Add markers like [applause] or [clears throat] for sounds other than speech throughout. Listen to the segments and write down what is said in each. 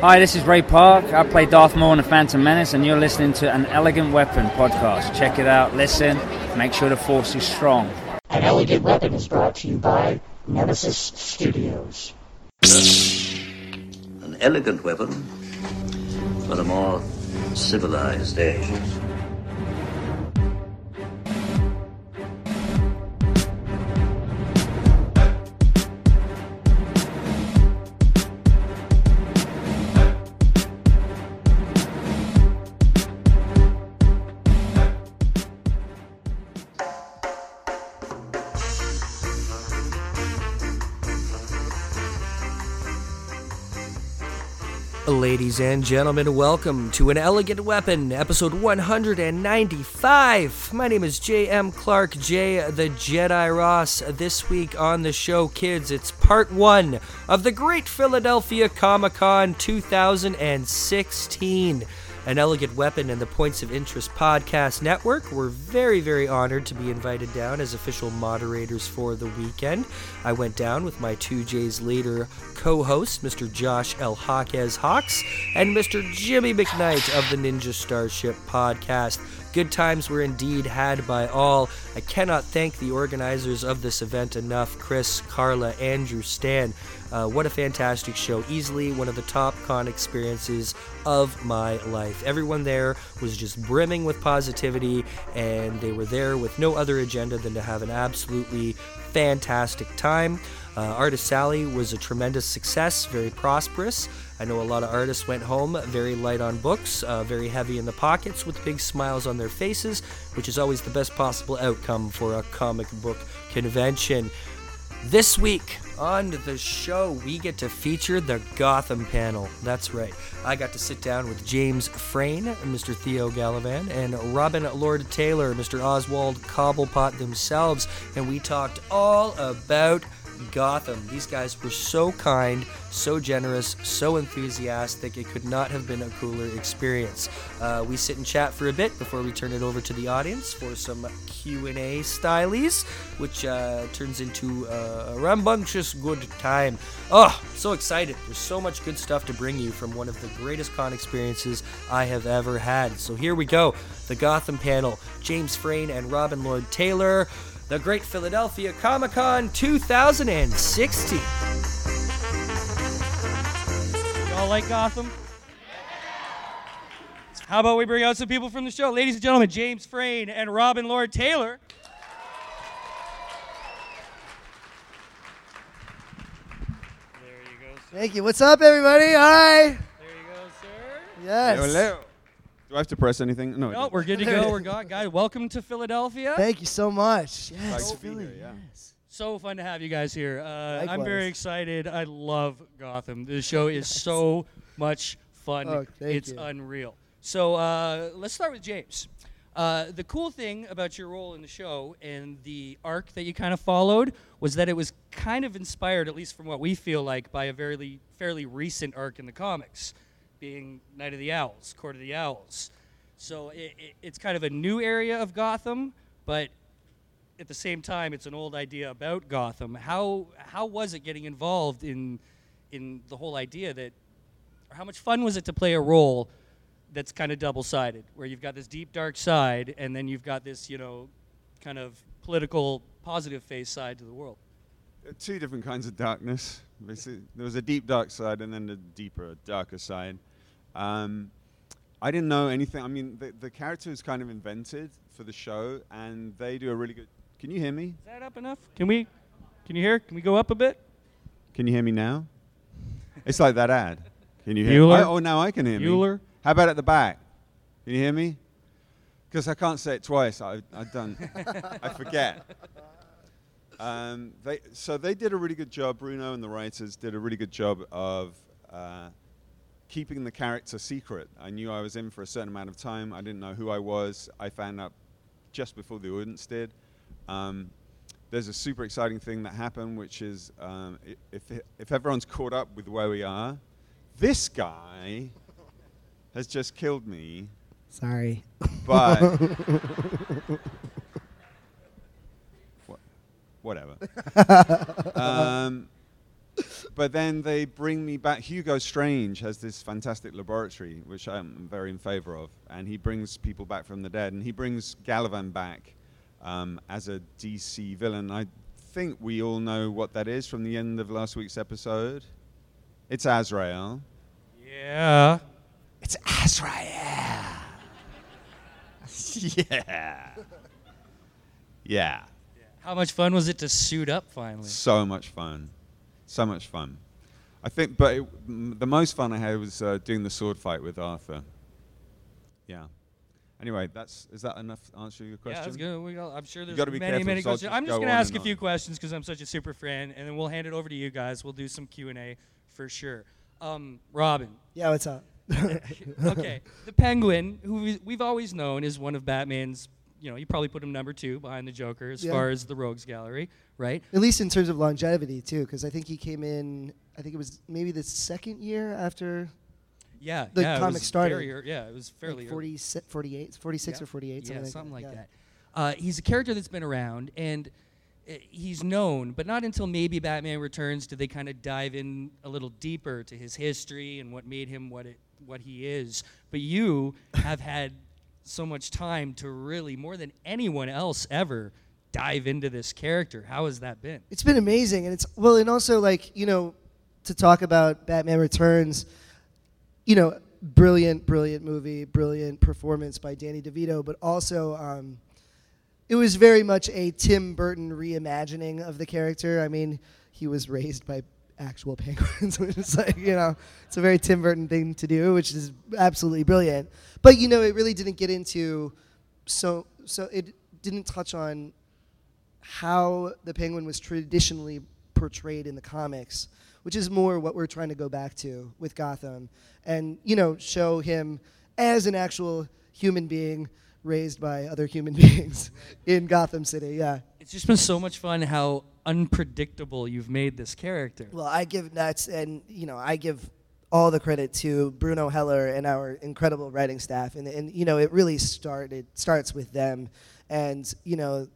Hi, this is Ray Park. I play Darth Maul in The Phantom Menace, and you're listening to an Elegant Weapon podcast. Check it out, listen, make sure the force is strong. An Elegant Weapon is brought to you by Nemesis Studios. An elegant weapon for a more civilized age. Ladies and gentlemen, welcome to An Elegant Weapon, episode 195. My name is J.M. Clark, J. the Jedi Ross. This week on the show, kids, it's part one of the Great Philadelphia Comic Con 2016. An Elegant Weapon and the Points of Interest Podcast Network. We're very, very honored to be invited down as official moderators for the weekend. I went down with my two J's later co host, Mr. Josh L. Hawkes Hawks, and Mr. Jimmy McKnight of the Ninja Starship Podcast. Good times were indeed had by all. I cannot thank the organizers of this event enough Chris, Carla, Andrew, Stan. Uh, what a fantastic show. Easily one of the top con experiences of my life. Everyone there was just brimming with positivity, and they were there with no other agenda than to have an absolutely fantastic time. Uh, Artist Alley was a tremendous success, very prosperous. I know a lot of artists went home very light on books, uh, very heavy in the pockets, with big smiles on their faces, which is always the best possible outcome for a comic book convention. This week on the show, we get to feature the Gotham panel. That's right. I got to sit down with James Frain, Mr. Theo Galavan, and Robin Lord Taylor, Mr. Oswald Cobblepot themselves, and we talked all about Gotham. These guys were so kind, so generous, so enthusiastic. It could not have been a cooler experience. Uh, we sit and chat for a bit before we turn it over to the audience for some Q and A stylies, which uh, turns into a rambunctious good time. Oh, so excited! There's so much good stuff to bring you from one of the greatest con experiences I have ever had. So here we go. The Gotham panel: James Frain and Robin Lord Taylor the Great Philadelphia Comic Con 2016. Y'all like Gotham? How about we bring out some people from the show? Ladies and gentlemen, James Frain and Robin Lord Taylor. There you go, sir. Thank you. What's up, everybody? Hi. There you go, sir. Yes. Hello. Do I have to press anything? No. I No, we're good to go. We're [laughs] go- guys. Welcome to Philadelphia. Thank you so much. Yes. Nice to be Philly, here, yeah. yes. So fun to have you guys here. Uh, I'm very excited. I love Gotham. This show is so much fun. Oh, thank it's you. unreal. So uh, let's start with James. Uh, the cool thing about your role in the show and the arc that you kind of followed was that it was kind of inspired, at least from what we feel like, by a very fairly recent arc in the comics, being Night of the Owls, Court of the Owls. So it, it, it's kind of a new area of Gotham, but at the same time, it's an old idea about Gotham. How how was it getting involved in in the whole idea that, or how much fun was it to play a role that's kind of double sided, where you've got this deep dark side, and then you've got this you know kind of political positive face side to the world. Uh, Two different kinds of darkness. Basically, there was a deep dark side and then the deeper, darker side. Um, I didn't know anything. I mean, the, the character was kind of invented for the show, and they do a really good. Can you hear me? Is that up enough? Can we? Can you hear? Can we go up a bit? Can you hear me now? it's like that ad. Can you hear? Bueller? I, oh, now I can hear me. Bueller? How about at the back? Can you hear me? Because I can't say it twice. I, I don't. [laughs] I forget. Um, they, so they did a really good job. Bruno and the writers did a really good job of uh, keeping the character secret. I knew I was in for a certain amount of time. I didn't know who I was. I found out just before the audience did. Um, there's a super exciting thing that happened, which is um, if, if everyone's caught up with where we are, this guy has just killed me, Sorry. but [laughs] whatever. [laughs] um, but then they bring me back. Hugo Strange has this fantastic laboratory, which I'm very in favor of, and he brings people back from the dead, and he brings Galavan back um, as a DC villain. I think we all know what that is from the end of last week's episode. It's Azrael. Yeah. It's Azrael. [laughs] yeah. Yeah. How much fun was it to suit up finally? So much fun. So much fun. I think, but it, m- the most fun I had was uh, doing the sword fight with Arthur. Yeah. Anyway, that's is that enough to answer your question? Yeah, that's good. We got, I'm sure there's gotta be many, careful, many 'cause I'll questions. just I'm just go gonna on ask and a few on. questions because I'm such a super fan, and then we'll hand it over to you guys. We'll do some Q and A for sure. Um, Robin. Yeah, what's up? [laughs] okay, the Penguin, who we- we've always known is one of Batman's. You know, you probably put him number two behind the Joker as Yeah. far as the Rogues Gallery, right? At least in terms of longevity too, because I think he came in. I think it was maybe the second year after Yeah, The yeah, comic started. very yeah, it was fairly like early. 40, 48, 46 Yeah. or 48, something yeah, like something that. like yeah. that. Uh, he's a character that's been around, and uh, he's known, but not until maybe Batman Returns do they kind of dive in a little deeper to his history and what made him what it what he is. But you have had so much time to really, more than anyone else ever, dive into this character. How has that been? It's been amazing, and it's well, and also like you know, to talk about Batman Returns, you know, brilliant, brilliant movie, brilliant performance by Danny DeVito, but also um, it was very much a Tim Burton reimagining of the character. I mean, he was raised by actual [laughs] penguins, [laughs] which is like you know, it's a very Tim Burton thing to do, which is absolutely brilliant. But you know, it really didn't get into so so it didn't touch on how the penguin was traditionally portrayed in the comics, which is more what we're trying to go back to with Gotham, and you know show him as an actual human being raised by other human [laughs] beings in Gotham City. Yeah. It's just been so much fun how unpredictable you've made this character. Well, I give nuts, and you know, I give all the credit to Bruno Heller and our incredible writing staff, and and you know, it really started starts with them, and you know,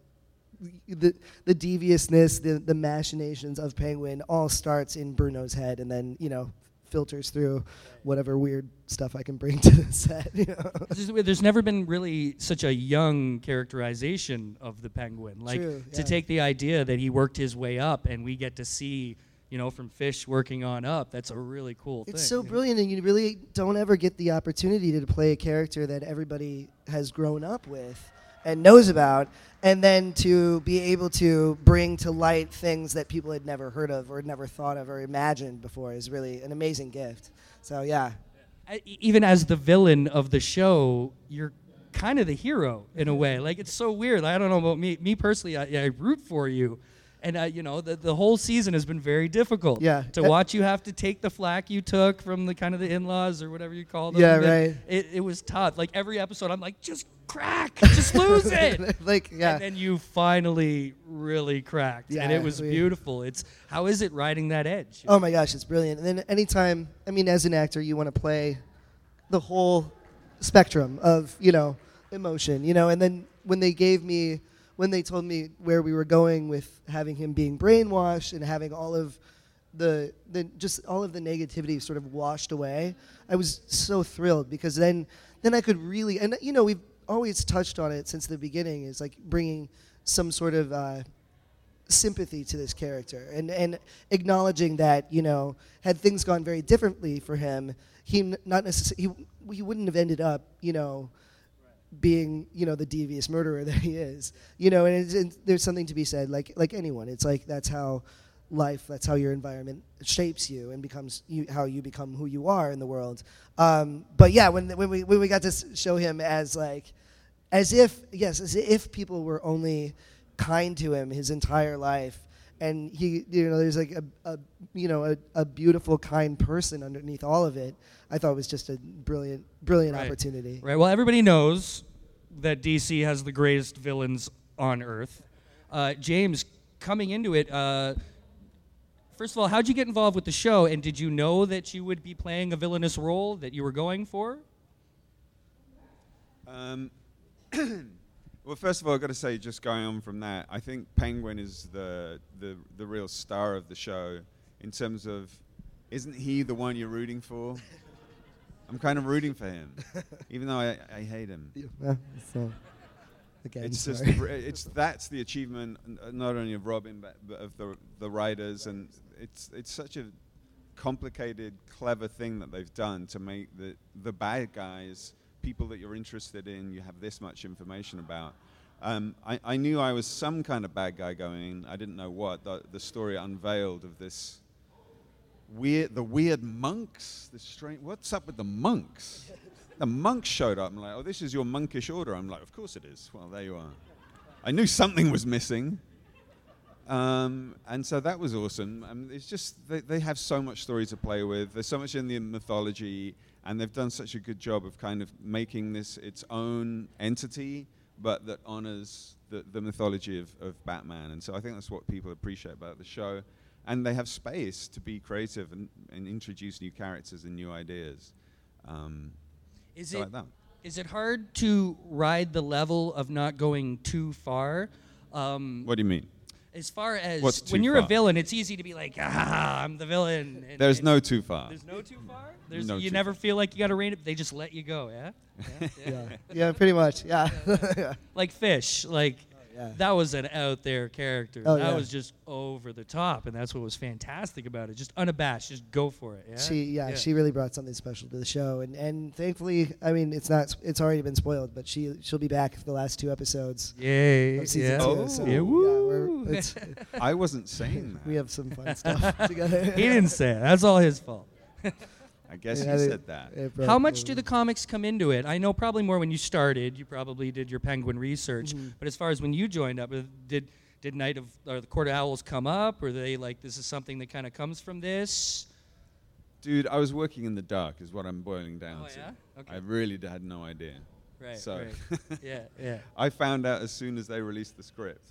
the the deviousness, the the machinations of Penguin all starts in Bruno's head, and then you know, filters through whatever weird stuff I can bring [laughs] to the set. You know? There's never been really such a young characterization of the penguin. Like True, to take the idea that he worked his way up, and we get to see, you know, from fish working on up. That's a really cool thing. It's so you know? brilliant, and you really don't ever get the opportunity to play a character that everybody has grown up with and knows about, and then to be able to bring to light things that people had never heard of or never thought of or imagined before is really an amazing gift. So yeah, Even as the villain of the show, you're kind of the hero in a way. Like it's so weird. I don't know about me. Me personally, I, I root for you. And uh, you know the, the whole season has been very difficult. Yeah. To watch you have to take the flack you took from the kind of the in-laws or whatever you call them. Yeah, right. It, it was tough. Like every episode, I'm like, just crack, just lose [laughs] it. like yeah. And then you finally really cracked, and it was we- beautiful. It's how is it riding that edge? Oh my gosh, it's brilliant. And then anytime, I mean, as an actor, you want to play the whole spectrum of, you know, emotion, you know, and then when they gave me, when they told me where we were going with having him being brainwashed and having all of the, the just all of the negativity sort of washed away, I was so thrilled because then, then I could really, and you know, we've always touched on it since the beginning is like bringing some sort of, uh, sympathy to this character and, and acknowledging that you know had things gone very differently for him he not necessarily he, he wouldn't have ended up you know being you know the devious murderer [laughs] that he is you know and, and there's something to be said like like anyone. It's like that's how life that's how your environment shapes you and becomes you, how you become who you are in the world. Um, but yeah when when we when we got to show him as like as if yes as if people were only kind to him his entire life and he you know there's like a, a you know a, a beautiful kind person underneath all of it i thought it was just a brilliant brilliant Right. opportunity Right. Well, everybody knows that DC has the greatest villains on Earth. Uh, James, coming into it, uh, first of all, how'd you get involved with the show, and did you know that you would be playing a villainous role that you were going for? Um, [clears throat] well, first of all, I've got to say, just going on from that, I think Penguin is the, the, the real star of the show in terms of, isn't he the one you're rooting for? [laughs] I'm kind of rooting for him, [laughs] even though I, I hate him. Yeah, so, again, It's just sorry. br- it's that's the achievement uh, not only of Robin but, but of the the writers and it's it's such a complicated clever thing that they've done to make the the bad guys people that you're interested in you have this much information about um, I, I knew I was some kind of bad guy going I didn't know what the, the story unveiled of this weird the weird monks the strange what's up with the monks the monks showed up. I'm like, oh, this is your monkish order. I'm like, of course it is. Well, there you are. I knew something was missing. Um, and so that was awesome. Um, it's just, they, they have so much story to play with. There's so much in the mythology, and they've done such a good job of kind of making this its own entity, but that honors the, the mythology of, of Batman. And so I think that's what people appreciate about the show. And they have space to be creative and, and introduce new characters and new ideas. Um, Is so it like that. is it hard to ride the level of not going too far? Um, What do you mean? as far as What's when you're a villain, it's easy to be like, ah, I'm the villain. and- There's and- no too far. There's no too far. There's No you too never far. feel like you got to rein it. They just let you go. [laughs] Yeah. Yeah. yeah, yeah, pretty much. Yeah, yeah. [laughs] like fish. Like yeah. that was an out there character. Oh, that yeah. was just over the top, and that's what was fantastic about it. Just unabashed. Just go for it. Yeah. She yeah, she really brought something special to the show, and and thankfully, I mean, it's not it's already been spoiled, but she she'll be back for the last two episodes Yay. of season yeah. two. Oh. so, Yeah, yeah, woo. we're, it's, [laughs] I wasn't saying [laughs] that. we have some fun stuff [laughs] together. he didn't say it. That's all his fault. I guess Yeah, you they- said that. How much do the comics come into it? I know probably more when you started. You probably did your Penguin research, Mm-hmm. but as far as when you joined up, uh, did did Night of or the Court of Owls come up, or they like this is something that kind of comes from this? Dude, I was working in the dark, is what I'm boiling down Oh, to. yeah? Okay. I really had no idea. Right. So right. [laughs] yeah. Yeah. I found out as soon as they released the script.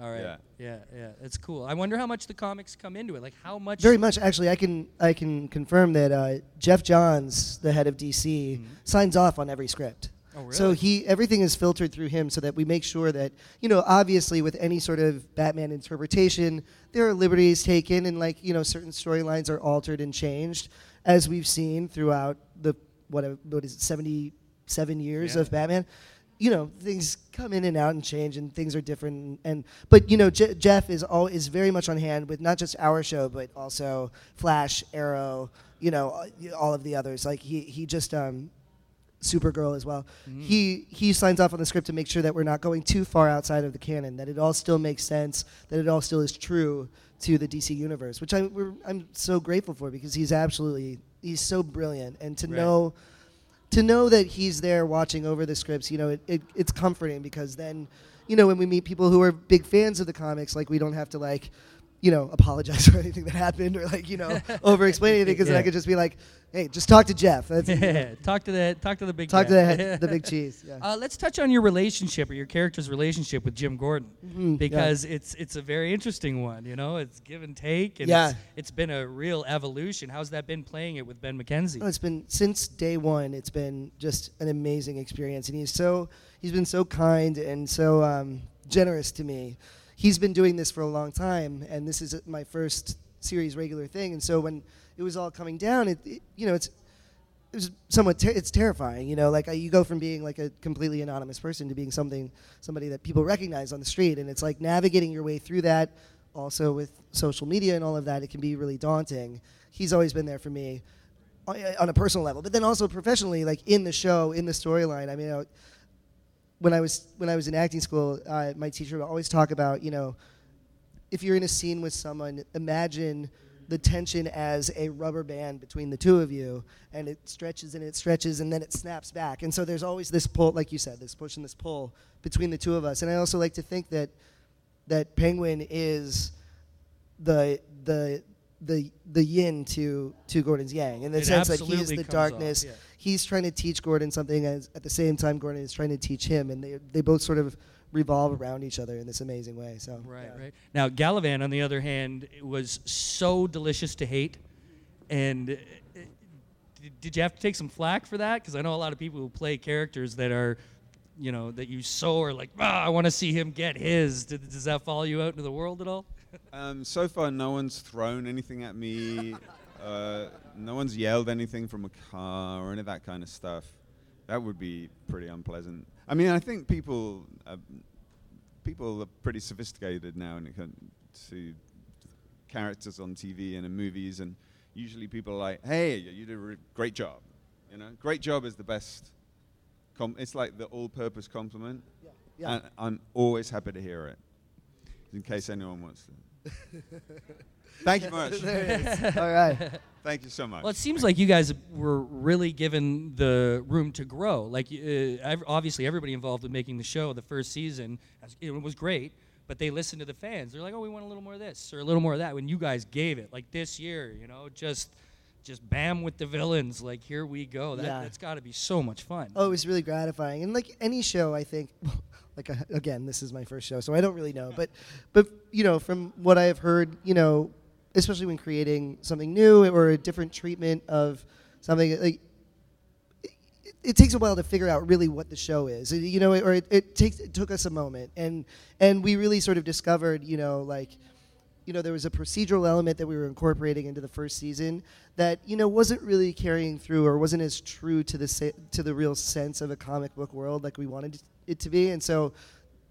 All right. Yeah. Yeah. Yeah. That's cool. I wonder how much the comics come into it. Like how much? Very much, actually. I can I can confirm that uh, Geoff Johns, the head of DC, signs off on every script. Oh, really? So he everything is filtered through him, so that we make sure that you know, obviously, with any sort of Batman interpretation, there are liberties taken, and like you know, certain storylines are altered and changed, as we've seen throughout the what what is it, seventy seven years Yeah. of Batman. You know, things come in and out and change, and things are different. And but you know, Je- Geoff is all is very much on hand with not just our show, but also Flash, Arrow, you know, all of the others. Like he he just um, Supergirl as well. He he signs off on the script to make sure that we're not going too far outside of the canon, that it all still makes sense, that it all still is true to the DC universe, which I we're, I'm so grateful for because he's absolutely he's so brilliant, and to Right. know to know that he's there watching over the scripts, you know, it, it it's comforting because then, you know, when we meet people who are big fans of the comics, like we don't have to like. You know, apologize [laughs] for anything that happened, or like you know, [laughs] over explain anything, because Yeah. I could just be like, "Hey, just talk to Geoff." That's, [laughs] talk to the talk to the big Talk to the, the big cheese. Yeah. Uh, let's touch on your relationship or your character's relationship with Jim Gordon Mhm, yeah. because it's it's a very interesting one. You know, it's give and take, and Yeah. it's, it's been a real evolution. How's that been playing it with Ben McKenzie? No, it's been since day one. It's been just an amazing experience, and he's so he's been so kind and so um, generous to me. He's been doing this for a long time, and this is my first series regular thing. And so when it was all coming down, it, it you know it's it was somewhat ter- it's terrifying. You know, like uh, you go from being like a completely anonymous person to being something somebody that people recognize on the street, and it's like navigating your way through that. Also with social media and all of that, it can be really daunting. He's always been there for me on on a personal level, but then also professionally, like in the show, in the storyline. I mean, when I was when I was in acting school, uh, my teacher would always talk about, you know, if you're in a scene with someone, imagine the tension as a rubber band between the two of you, and it stretches and it stretches, and then it snaps back. And so there's always this pull, like you said, this push and this pull between the two of us. And I also like to think that that Penguin is the the the the yin to to Gordon's yang in the It sense that he is the comes off, darkness. yeah. He's trying to teach Gordon something, as at the same time Gordon is trying to teach him, and they they both sort of revolve around each other in this amazing way. So Right, yeah. right. Now, Gallivant, on the other hand, was so delicious to hate. And uh, did- did you have to take some flack for that? Because I know a lot of people who play characters that are, you know, that you so are like, ah, I want to see him get his. Did, does that follow you out into the world at all? Um, so far, no one's thrown anything at me. [laughs] Uh, no one's yelled anything from a car or any of that kind of stuff. That would be pretty unpleasant. I mean, I think people uh, people are pretty sophisticated now when it comes to characters on TV and in movies, and usually people are like, "Hey, you did a re- great job." You know, great job is the best. Com- it's like the all-purpose compliment. Yeah. And I'm always happy to hear it, in case anyone wants to. [laughs] Thank you much. There it is. All [laughs] right. Thank you so much. Well, it seems like you guys were really given the room to grow. Like, uh, ev- obviously, everybody involved with making the show the first season, it was great. But they listened to the fans. They're like, "Oh, we want a little more of this or a little more of that." When you guys gave it, like this year, you know, just, just bam with the villains. Like, here we go. That, Yeah. That's got to be so much fun. Oh, it was really gratifying. And like any show, I think, [laughs] like again, this is my first show, so I don't really know. But, but you know, from what I have heard, you know, especially when creating something new or a different treatment of something, like it, takes a while to figure out really what the show is. You know, or it, it takes it took us a moment, and and we really sort of discovered, you know, like you know, there was a procedural element that we were incorporating into the first season that you know wasn't really carrying through or wasn't as true to the to the real sense of a comic book world like we wanted it to be, and so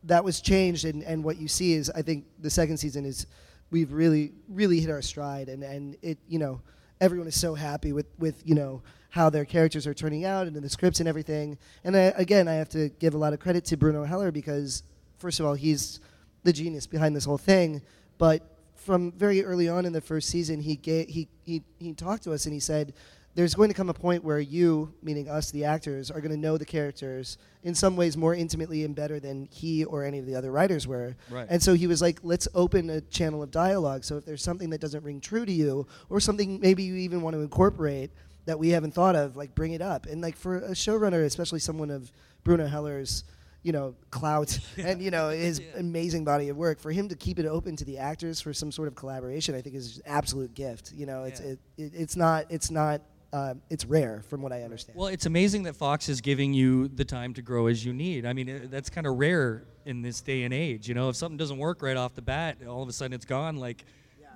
that was changed. And, and what you see is, I think, the second season is we've really really hit our stride, and and it you know everyone is so happy with with you know how their characters are turning out and the scripts and everything. And I, again, I have to give a lot of credit to Bruno Heller because first of all, he's the genius behind this whole thing, but from very early on in the first season, he ga- he he he talked to us and he said, "There's going to come a point where you, meaning us, the actors, are going to know the characters in some ways more intimately and better than he or any of the other writers were." Right. And so he was like, "Let's open a channel of dialogue. So if there's something that doesn't ring true to you, or something maybe you even want to incorporate that we haven't thought of, like bring it up." And like for a showrunner, especially someone of Bruno Heller's you know, clout [laughs] and you know his amazing body of work. For him to keep it open to the actors for some sort of collaboration, I think is an absolute gift. You know, it's Yeah. it, it, it's not it's not uh, it's rare from what I understand. Well, it's amazing that Fox is giving you the time to grow as you need. I mean, uh, that's kind of rare in this day and age. You know, if something doesn't work right off the bat, all of a sudden it's gone like,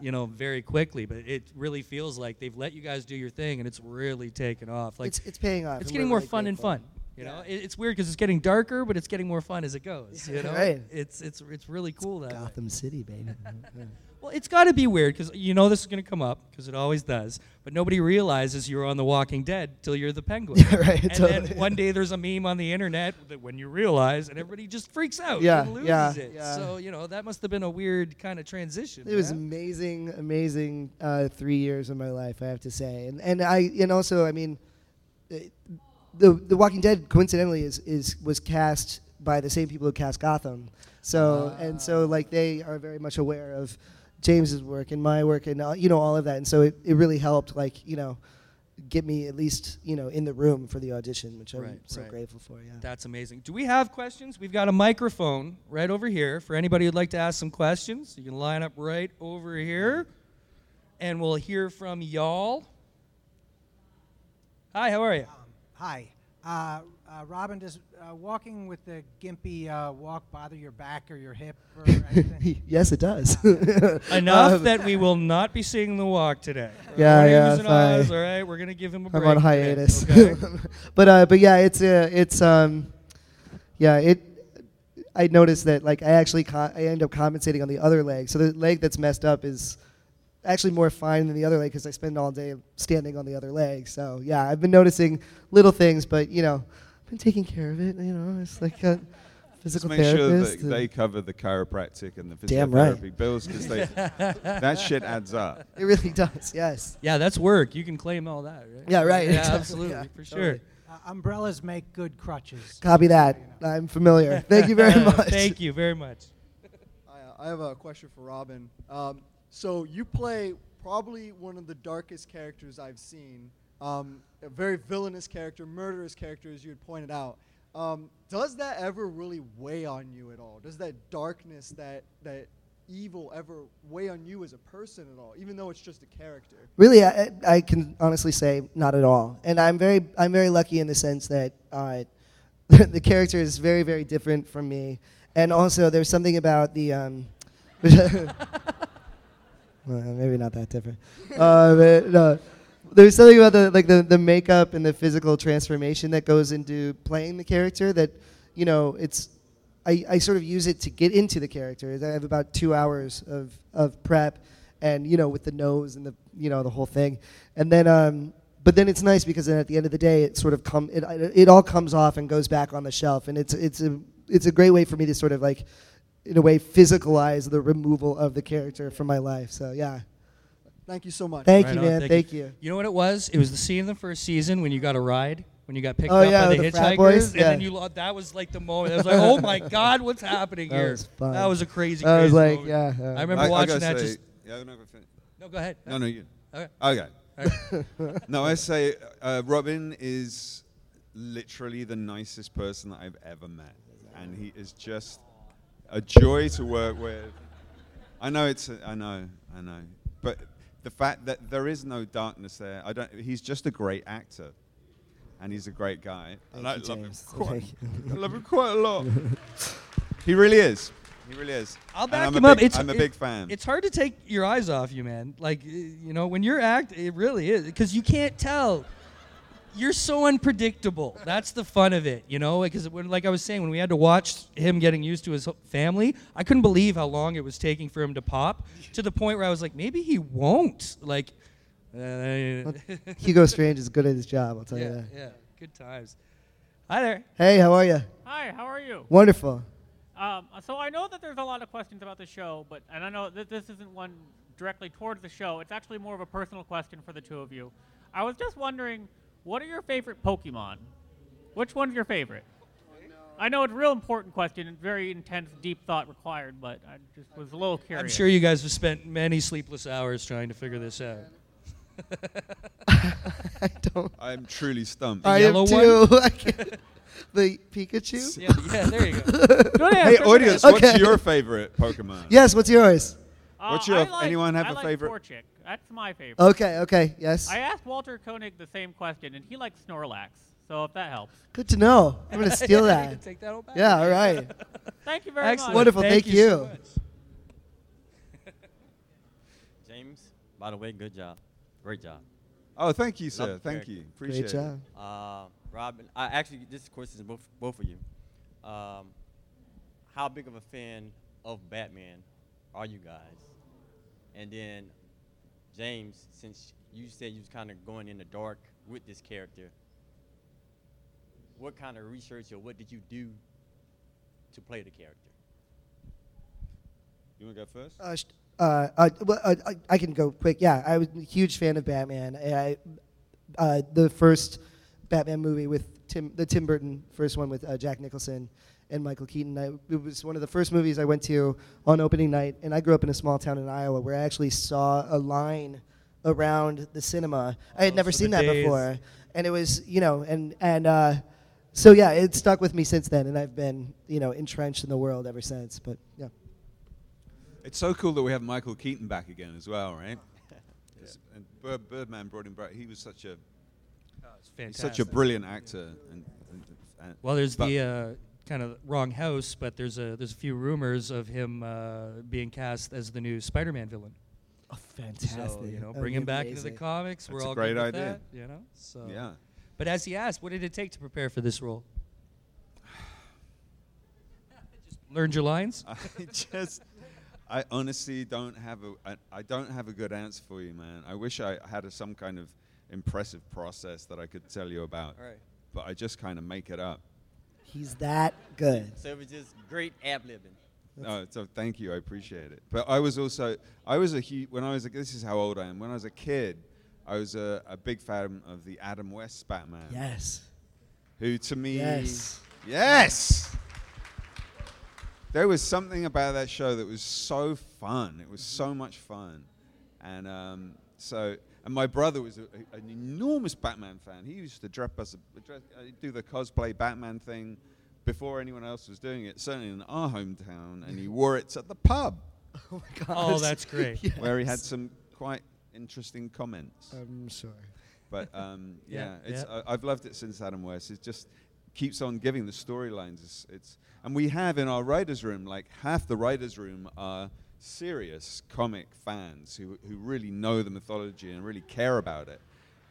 you know, very quickly. But it really feels like they've let you guys do your thing and it's really taken off. Like it's it's paying off. it's getting more really fun and fun. You know, it, it's weird because it's getting darker, but it's getting more fun as it goes. You [laughs] know, Right. it's it's it's really cool that way. Gotham City, baby. [laughs] Well, it's got to be weird because you know this is going to come up because it always does. But nobody realizes you're on The Walking Dead till you're the Penguin. [laughs] Yeah, right, And totally. then one day there's a meme on the internet that when you realize, and everybody just freaks out Yeah, and loses yeah, it. yeah. So you know that must have been a weird kind of transition. It was amazing, amazing uh, three years of my life, I have to say, and and I and also I mean, the The Walking Dead coincidentally is is was cast by the same people who cast Gotham, so and so like they are very much aware of James's work and my work and uh, you know all of that, and so it, it really helped like you know get me at least you know in the room for the audition, which I'm so right. grateful for. Yeah. That's amazing. Do we have questions? We've got a microphone right over here for anybody who'd like to ask some questions. You can line up right over here, and we'll hear from y'all. Hi, how are you? Hi. Uh, uh, Robin, does uh, walking with the gimpy uh, walk bother your back or your hip or [laughs] anything? yes, it does. [laughs] Enough Um, that we will not be seeing the walk today. [laughs] Yeah, Everybody yeah, who's in fine. Oz, all right, we're gonna give him a break. I'm on today, hiatus. okay? but uh, but yeah, it's uh, it's um, yeah, it. I noticed that like I actually co- I end up compensating on the other leg, so the leg that's messed up is actually more fine than the other leg because I spend all day standing on the other leg. So yeah, I've been noticing little things, but you know, I've been taking care of it. You know, it's like a physical Just physical make sure therapist. that they cover the chiropractic and the Damn right. physiotherapy bills because [laughs] that shit adds up. it really does. Yes. Yeah, that's work. You can claim all that, right? Yeah. Right. Yeah, [laughs] absolutely, yeah, for sure. totally. Uh, umbrellas make good crutches. Copy that. I'm familiar. [laughs] Thank you very much. Thank you very much. I, uh, I have a question for Robin. Um, so you play probably one of the darkest characters I've seen. Um, a very villainous character, murderous character, as you had pointed out. Um, does that ever really weigh on you at all? Does that darkness, that that evil, ever weigh on you as a person at all? Even though it's just a character. Really, I, I can honestly say not at all. And I'm very, I'm very lucky in the sense that uh, [laughs] the character is very, very different from me. And also, there's something about the. Um, [laughs] [laughs] Well, maybe not that different. uh, but, no. There's something about the like the, the makeup and the physical transformation that goes into playing the character that, you know, it's I, I sort of use it to get into the character. I have about two hours of, of prep and, you know, with the nose and the you know, the whole thing. And then um but then it's nice because then at the end of the day it sort of come it, it all comes off and goes back on the shelf and it's it's a it's a great way for me to sort of like in a way physicalize the removal of the character from my life. So yeah. Thank you so much. Thank Right you, on, man. Thank, you. You know what it was? It was the scene in the first season when you got a ride, when you got picked Oh, up yeah, by the the hitchhikers, boys? and then you lo- that was like the moment. I was like, oh my god, what's happening [laughs] That here? was fun. That was a crazy. I was like, moment. yeah, yeah. I remember I- I watching gotta that. say- just Yeah, no, go finish. no, go ahead. No, no, you. Okay. Okay. [laughs] no, I say uh, Robin is literally the nicest person that I've ever met, and he is just a joy to work with. I know it's, a, I know, I know, but the fact that there is no darkness there, I don't. He's just a great actor, and he's a great guy, and I Thank you, love him quite. I love him quite a lot. he really is. He really is. I'll back I'm him a up. big- It's, I'm a it- big fan. It's hard to take your eyes off you, man. Like you know, when you're act, it really is because you can't tell. You're so unpredictable. That's the fun of it, you know. Because when, like I was saying, when we had to watch him getting used to his family, I couldn't believe how long it was taking for him to pop. To the point where I was like, maybe he won't. Like, uh, Hugo Strange is good at his job. I'll tell you that. yeah, good times. Hi there. Hey, how are you? Hi, how are you? Wonderful. Um, so I know that there's a lot of questions about the show, but and I know that this isn't one directly towards the show. It's actually more of a personal question for the two of you. I was just wondering, what are your favorite Pokemon? Which one's your favorite? I know it's a real important question and very intense, deep thought required, but I just was a little curious. I'm sure you guys have spent many sleepless hours trying to figure this out. [laughs] I don't. I'm truly stumped. I yellow am too. [laughs] I can't- the Pikachu. Yeah, yeah, there you go. Good Hey, answer, audience, answer. what's Okay. your favorite Pokemon? Yes. What's yours? Uh, What's your- I like- anyone have I a like favorite? Torchic. That's my favorite. Okay. Okay. Yes. I asked Walter Koenig the same question, and he likes Snorlax. So if that helps. Good to know. I'm gonna [laughs] steal You that. can take that all back. Yeah. All right. [laughs] Thank you very Excellent. much. Wonderful, Thank, thank you. you. so. [laughs] James, by the way, good job. Great job. Oh, thank you, sir. the Thank you. Appreciate it. Great job. Uh, Robin, I actually, this question is both, both of you. Um, how big of a fan of Batman are you guys? And then, James, since you said you was kind of going in the dark with this character, what kind of research or what did you do to play the character? You want to go first? Uh, sh- uh, uh, well, uh, I, I can go quick. Yeah, I was a huge fan of Batman. I, uh, the first Batman movie with Tim, the Tim Burton first one with uh, Jack Nicholson and Michael Keaton. I, it was one of the first movies I went to on opening night. And I grew up in a small town in Iowa where I actually saw a line around the cinema. I had Oh, never seen that days. before, and it was you know and and. Uh, so yeah, it stuck with me since then, and I've been, you know, entrenched in the world ever since. But yeah. It's so cool that we have Michael Keaton back again as well, right? [laughs] It's- And Bird, Birdman brought him back. He was such a Oh, it's he's such a brilliant actor. And, and, and Well, there's but- the uh, kind of wrong house, but there's a there's a few rumors of him uh, being cast as the new Spider-Man villain. Oh, fantastic! So you know, bring him back into the amazing. comics. We're That's a all great good with idea. that, you know. So yeah. But as he asked, what did it take to prepare for this role? [sighs] Just learned your lines. I just, I honestly don't have a, I, I don't have a good answer for you, man. I wish I had a, some kind of impressive process that I could tell you about, All right. but I just kind of make it up. He's that good. So it was just great ab libbing. No, so thank you, I appreciate it. But I was also, I was a huge, when I was a, this is how old I am. When I was a kid, I was a, a big fan of the Adam West Batman. Yes. Who to me, Yes. yes. There was something about that show that was so fun. It was so much fun, and um, so and my brother was a, a- an enormous Batman fan. He used to dress us, dress, uh, do the cosplay Batman thing before anyone else was doing it. Certainly in our hometown, and he [laughs] wore it at the pub [laughs] Oh my god. Oh, that's great. [laughs] where he had some quite interesting comments. I'm sorry. But um, Yeah, yeah, it's, yeah. I, I've loved it since Adam West. It just keeps on giving the storylines. It's, it's and we have in our writers' room like half the writers' room are serious comic fans who who really know the mythology and really care about it.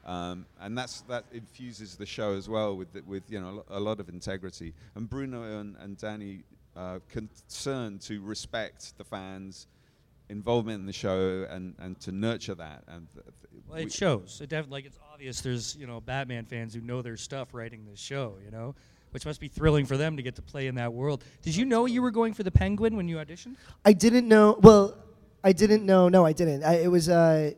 Um, and that's that infuses the show as well with the, with you know a lot of integrity. And Bruno and, and Danny uh, concerned to respect the fans' involvement in the show and, and to nurture that. And th- th- Well, it shows. It def- like it's obvious. There's you know Batman fans who know their stuff writing this show. You know, which must be thrilling for them to get to play in that world. Did you know you were going for the Penguin when you auditioned? I didn't know. Well, I didn't know. No, I didn't. I, it was. Uh,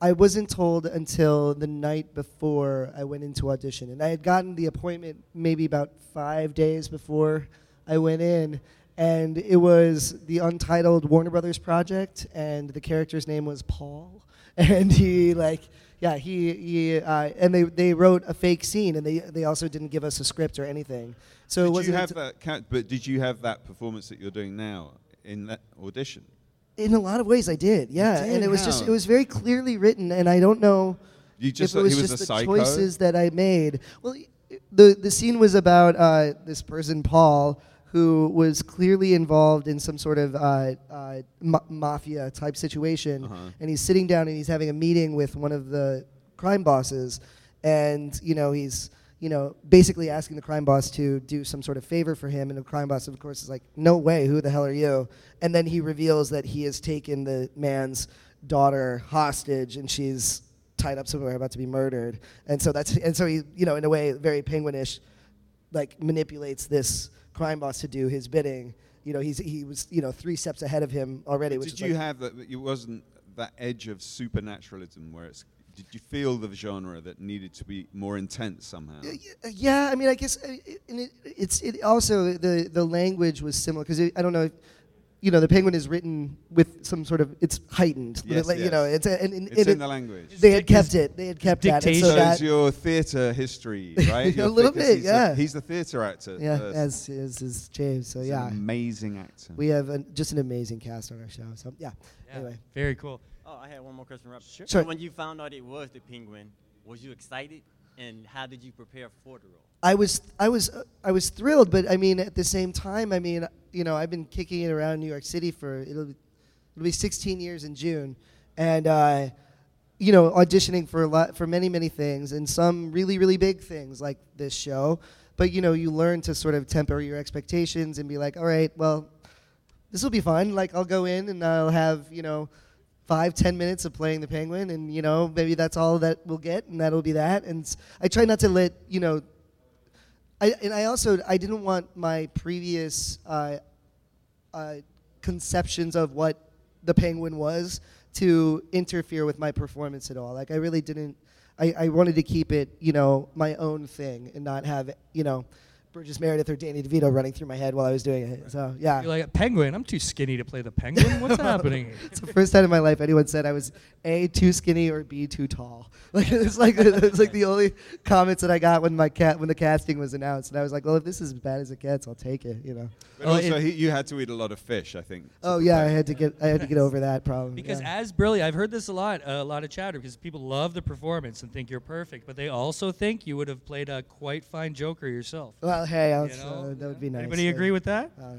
I wasn't told until the night before I went into audition, and I had gotten the appointment maybe about five days before I went in, and it was the untitled Warner Brothers project, and the character's name was Paul, [laughs] and he like. Yeah, he, he uh, and they, they wrote a fake scene, and they, they also didn't give us a script or anything. So it did wasn't you have that? But did you have that performance that you're doing now in that audition? In a lot of ways, I did. Yeah, did? and it was just it was very clearly written, and I don't know You just if it was he was just a the psycho? choices that I made. Well, the the scene was about uh, this person Paul who was clearly involved in some sort of uh, uh, ma- mafia type situation, Uh-huh. and he's sitting down and he's having a meeting with one of the crime bosses, and you know he's you know basically asking the crime boss to do some sort of favor for him, and the crime boss of course is like, no way, who the hell are you? And then he reveals that he has taken the man's daughter hostage, and she's tied up somewhere about to be murdered, and so that's and so he you know in a way very penguinish, like manipulates this crime boss to do his bidding. You know he's he was you know three steps ahead of him already. Which Did you like- have that? It wasn't that edge of supernaturalism where it's. Did you feel the genre that needed to be more intense somehow? Uh, Yeah, I mean, I guess, uh, and it, it's it also the the language was similar because I don't know, if, you know, the Penguin is written with some sort of it's heightened. Yes, like, You know, it's a, and, and, It's and in it- the language. They had kept it. They had kept that. and So so that it's your theatre history, [laughs] right? A little bit, he's yeah. The, he's the theatre actor. yeah, first. as is, is James. So yeah, an amazing actor. we have an, just an amazing cast on our show. So yeah. Anyway, Very cool. Oh, I had one more question, Rob. Sure. So when you found out it was the penguin, was you excited? And how did you prepare for the role? I was I was I was thrilled, but I mean at the same time, I mean you know I've been kicking it around New York City for it'll be, it'll be 16 years in June, and uh, you know auditioning for a lot for many many things and some really really big things like this show, but you know you learn to sort of temper your expectations and be like, all right, well, this will be fun. Like I'll go in and I'll have you know five ten minutes of playing the penguin and you know maybe that's all that we'll get and that'll be that. And I try not to let you know I, and I also I didn't want my previous uh, uh, conceptions of what the penguin was to interfere with my performance at all. Like I really didn't. I, I wanted to keep it, you know, my own thing and not have, you know, Burgess Meredith or Danny DeVito running through my head while I was doing it. So yeah. You're like penguin. I'm too skinny to play the penguin. What's [laughs] happening? It's the first time in my life anyone said I was a too skinny or b too tall. [laughs] Like it's like it's like the only comments that I got when my cat when the casting was announced, and I was like, well, if this is as bad as it gets, I'll take it. You know. But Oh, also, it- he, you had to eat a lot of fish, I think. Oh yeah, I had to get I had to get over that problem. Because yeah. as brilliant, I've heard this a lot, a lot of chatter, because people love the performance and think you're perfect, but they also think you would have played a quite fine Joker yourself. well, hey, I'll, You know, uh, that would be nice. Anybody agree with that? uh,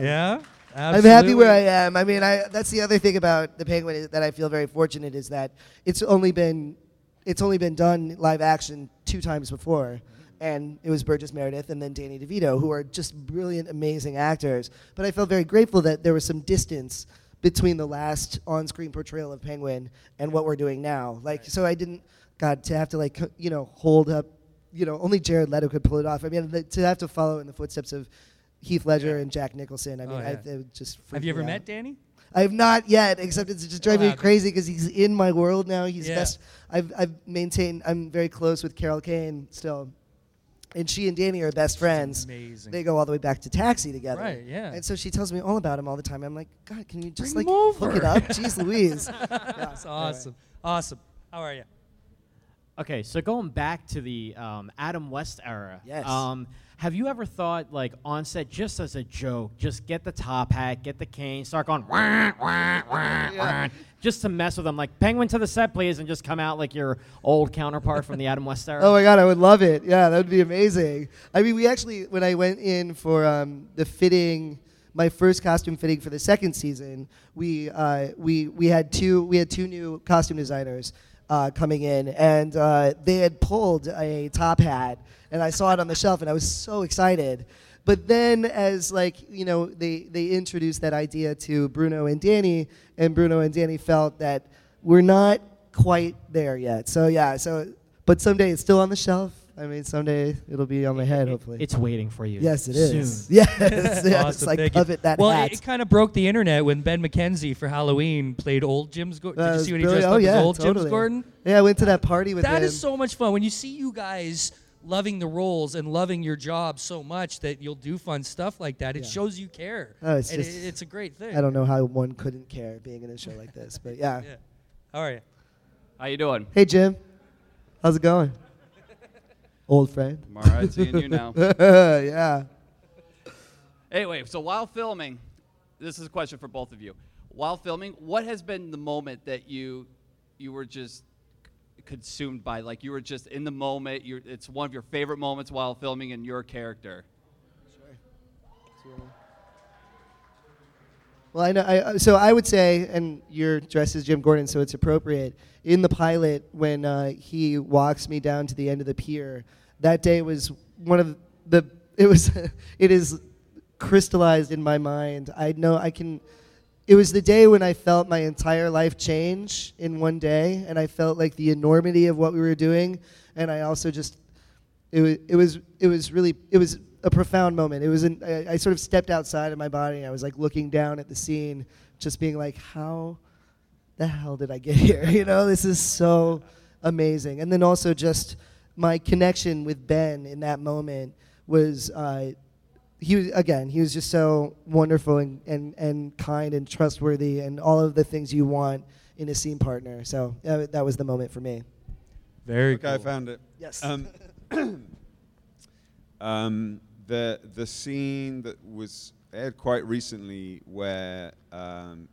yeah, I'm- I'm happy where I am. I mean, I, that's the other thing about the Penguin is that I feel very fortunate is that it's only been it's only been done live action two times before, and it was Burgess Meredith and then Danny DeVito, who are just brilliant, amazing actors. But I felt very grateful that there was some distance between the last on-screen portrayal of Penguin and what we're doing now. Like, so I didn't, God, to have to like you know hold up, you know, only Jared Leto could pull it off. I mean, the, to have to follow in the footsteps of Heath Ledger and Jack Nicholson. I oh, mean, Oh, I, yeah. it would just Have you ever me met. Danny? I have not yet, except it's just driving me crazy because he's in my world now. He's Yeah. best. I've I've maintained. I'm very close with Carol Kane still, and she and Danny are best friends. Amazing. They go all the way back to Taxi together. Right, yeah. And so she tells me all about him all the time. I'm like, God, can you just Bring like over." it up? Jeez Louise. [laughs] That's awesome. Awesome. How are you? Okay, so going back to the um, Adam West era, Yes. um, have you ever thought, like, on set, just as a joke, just get the top hat, get the cane, start going, wah, wah, wah, wah, just to mess with them? Like, Penguin to the set, please, and just come out like your old counterpart from the Adam West era? [laughs] Oh my god, I would love it. Yeah, that would be amazing. I mean, we actually, when I went in for um, the fitting, my first costume fitting for the second season, we uh, we we had two we had two new costume designers uh, coming in, and uh, they had pulled a top hat, and I saw it on the shelf, and I was so excited. But then, as like you know, they they introduced that idea to Bruno and Danny, and Bruno and Danny felt that we're not quite there yet. So yeah, so but someday it's still on the shelf. I mean, someday it'll be on my head, hopefully. It's waiting for you. Yes, it is. soon. [laughs] Yes, yes. [laughs] Awesome, I thank you. covet that well, hat. it, kind of broke the internet when Ben McKenzie for Halloween played old Jim's Gordon. That Did you see when he brilliant. dressed oh, up yeah, as old totally. Jim's Gordon? Yeah, I went to that party with That him. is so much fun when you see you guys loving the roles and loving your job so much that you'll do fun stuff like that. It Yeah. shows you care. Oh, it's and just, it, it's a great thing. I don't know how one couldn't care being in a show like this, but yeah. [laughs] Yeah. How are you? How you doing? Hey, Jim. How's it going? Old friend. I'm all right seeing you now. [laughs] yeah. Anyway, so while filming, this is a question for both of you. While filming, what has been the moment that you you were just consumed by? Like you were just in the moment. You're, it's one of your favorite moments while filming in your character. Well, I know. I, I- so I would say, and you're dressed as Jim Gordon, so it's appropriate. In the pilot, when uh, he walks me down to the end of the pier, that day was one of the. [laughs] It was. it is crystallized in my mind. I know I can. It was the day when I felt my entire life change in one day, and I felt like the enormity of what we were doing, and I also just it was it was it was really it was a profound moment. It was an, I, I sort of stepped outside of my body. I was like looking down at the scene, just being like, how the hell did I get [laughs] here? You know, this is so amazing. And then also just my connection with Ben in that moment was. Uh, he was again he was just so wonderful and, and, and kind and trustworthy and all of the things you want in a scene partner so uh, that was the moment for me Very okay, I found it. Yes. Um, [coughs] [coughs] um, the the scene that was aired quite recently, where um,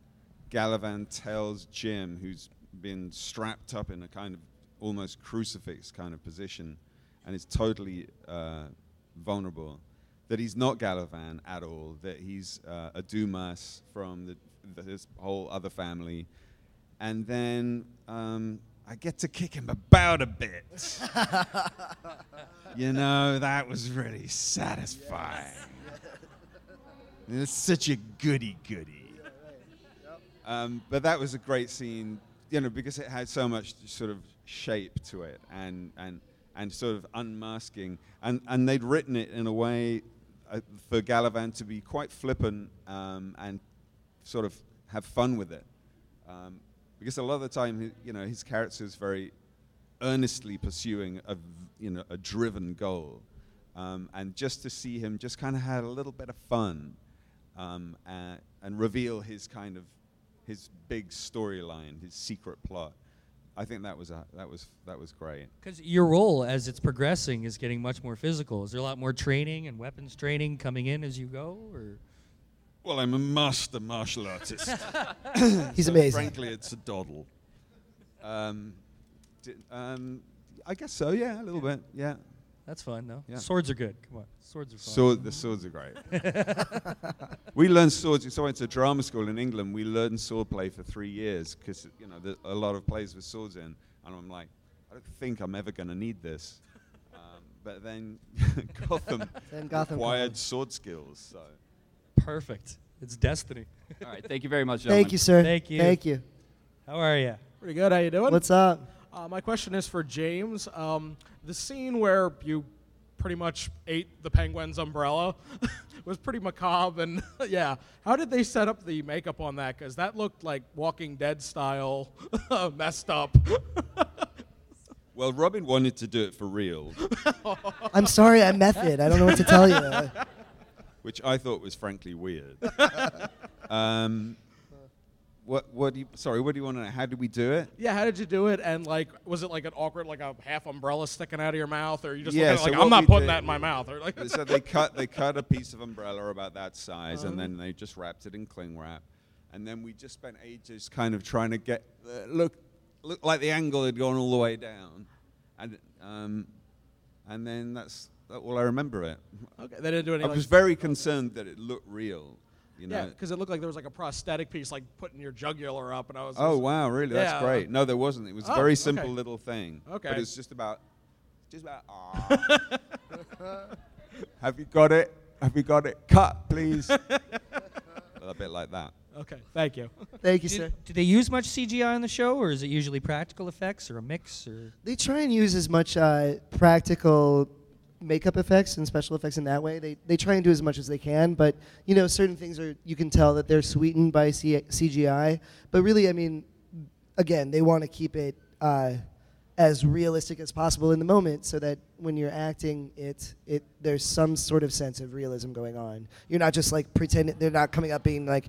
Galavan tells Jim, who's been strapped up in a kind of almost crucifix kind of position, and is totally uh, vulnerable, that he's not Galavan at all. That he's uh, a Dumas from the, the, his whole other family, and then um, I get to kick him about a bit. [laughs] you know, that was really satisfying. It's such a goody goody. Um, but that was a great scene, you know, because it had so much sort of shape to it and, and, and sort of unmasking. And, and they'd written it in a way uh, for Galavan to be quite flippant um, and sort of have fun with it. Um, because a lot of the time, you know, his character is very earnestly pursuing a, you know, a driven goal. Um, and just to see him just kind of had a little bit of fun um, and, and reveal his kind of his big storyline, his secret plot. I think that was a, that was that was great. Because your role as it's progressing is getting much more physical. Is there a lot more training and weapons training coming in as you go, or? Well, I'm a master martial artist. [laughs] He's So amazing. Frankly, it's a doddle. Um, di- um, I guess so. Yeah, a little bit. Yeah. That's fun, though. Yeah. Swords are good. Come on, swords are fun. Sword, the swords are great. [laughs] we learned swords. So I went to drama school in England. We learned sword play for three years because you know the, a lot of plays with swords in, and I'm like, I don't think I'm ever going to need this. Um, but then [laughs] Gotham, Then Gotham acquired called. sword skills. So Perfect. It's destiny. All right, thank you very much, John. thank you sir Thank you. thank you How are you? Pretty good. How you doing? what's up Uh, my question is for James. Um, the scene where you pretty much ate the penguin's umbrella [laughs] was pretty macabre, and [laughs] yeah, how did they set up the makeup on that? Because that looked like Walking Dead style, [laughs] messed up. Well, Robin wanted to do it for real, i'm sorry i'm method i don't know what to tell you which I thought was frankly weird. [laughs] um, what? What do you? Sorry, what do you want to know? How did we do it? yeah, how did you do it? And like, was it like an awkward, like a half umbrella sticking out of your mouth, or you just Yeah, looking so like I'm not putting did- that in my mouth, or like? so they cut they [laughs] cut a piece of umbrella about that size, Uh-huh. and then they just wrapped it in cling wrap, and then we just spent ages kind of trying to get uh, look look like the angle had gone all the way down, and um, and then that's that, all I remember it. Okay, they didn't do anything. I like- was very concerned that it looked real, You know. Yeah, because it looked like there was like a prosthetic piece, like putting your jugular up, and I was. Oh wow, really? That's Yeah. great. No, there wasn't. It was a Oh, very simple okay. little thing. Okay. But it's just about, just about. [laughs] "Ah." Have you got it? Have you got it? Cut, please. [laughs] a bit like that. Okay, thank you. Thank you, Did- sir. Do they use much CGI on the show, or is it usually practical effects, or a mix, or? They try and use as much uh, practical makeup effects and special effects in that way. They they try and do as much as they can, but you know, certain things are you can tell that they're sweetened by C- CGI. But really, I mean, again, they want to keep it uh, as realistic as possible in the moment, so that when you're acting, it it there's some sort of sense of realism going on. You're not just like pretending. They're not coming up being like.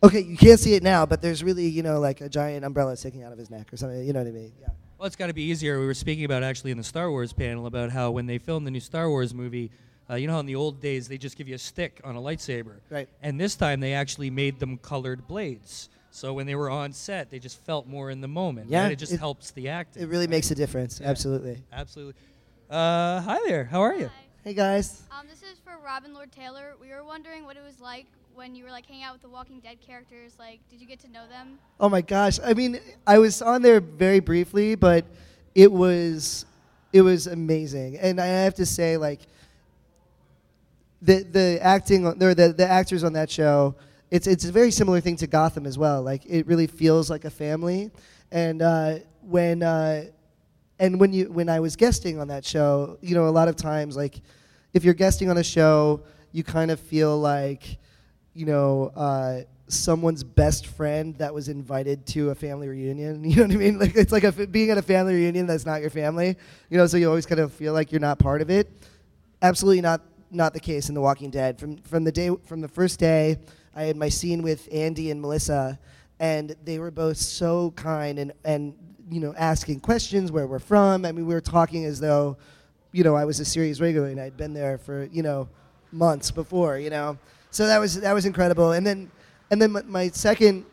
Okay, you can't see it now, but there's really, you know, like a giant umbrella sticking out of his neck or something. You know what I mean? Yeah. Well, it's got to be easier. We were speaking about actually in the Star Wars panel about how when they filmed the new Star Wars movie, uh, you know how in the old days they just give you a stick on a lightsaber, Right. And this time they actually made them colored blades. So when they were on set, they just felt more in the moment. Yeah, right? it just it- helps the acting. It really makes a difference. Yeah. Absolutely. Absolutely. Uh, hi there. How are you? Hey guys. Um, this is for Robin Lord Taylor. We were wondering what it was like when you were like hanging out with the Walking Dead characters. Like, did you get to know them? Oh my gosh. I mean, I was on there very briefly, but it was it was amazing. And I have to say like the the acting or the the actors on that show, it's it's a very similar thing to Gotham as well. Like it really feels like a family. And uh, when uh, and when you when I was guesting on that show, you know, a lot of times like if you're guesting on a show, you kind of feel like you know, uh, someone's best friend that was invited to a family reunion. [laughs] You know what I mean? Like it's like a being at a family reunion that's not your family. You know, so you always kind of feel like you're not part of it. Absolutely not not the case in The Walking Dead. From from the day from the first day, I had my scene with Andy and Melissa, and they were both so kind and and you know asking questions where we're from. I mean, we were talking as though, you know, I was a series regular and I'd been there for you know months before. You know, so that was that was incredible. And then and then my, second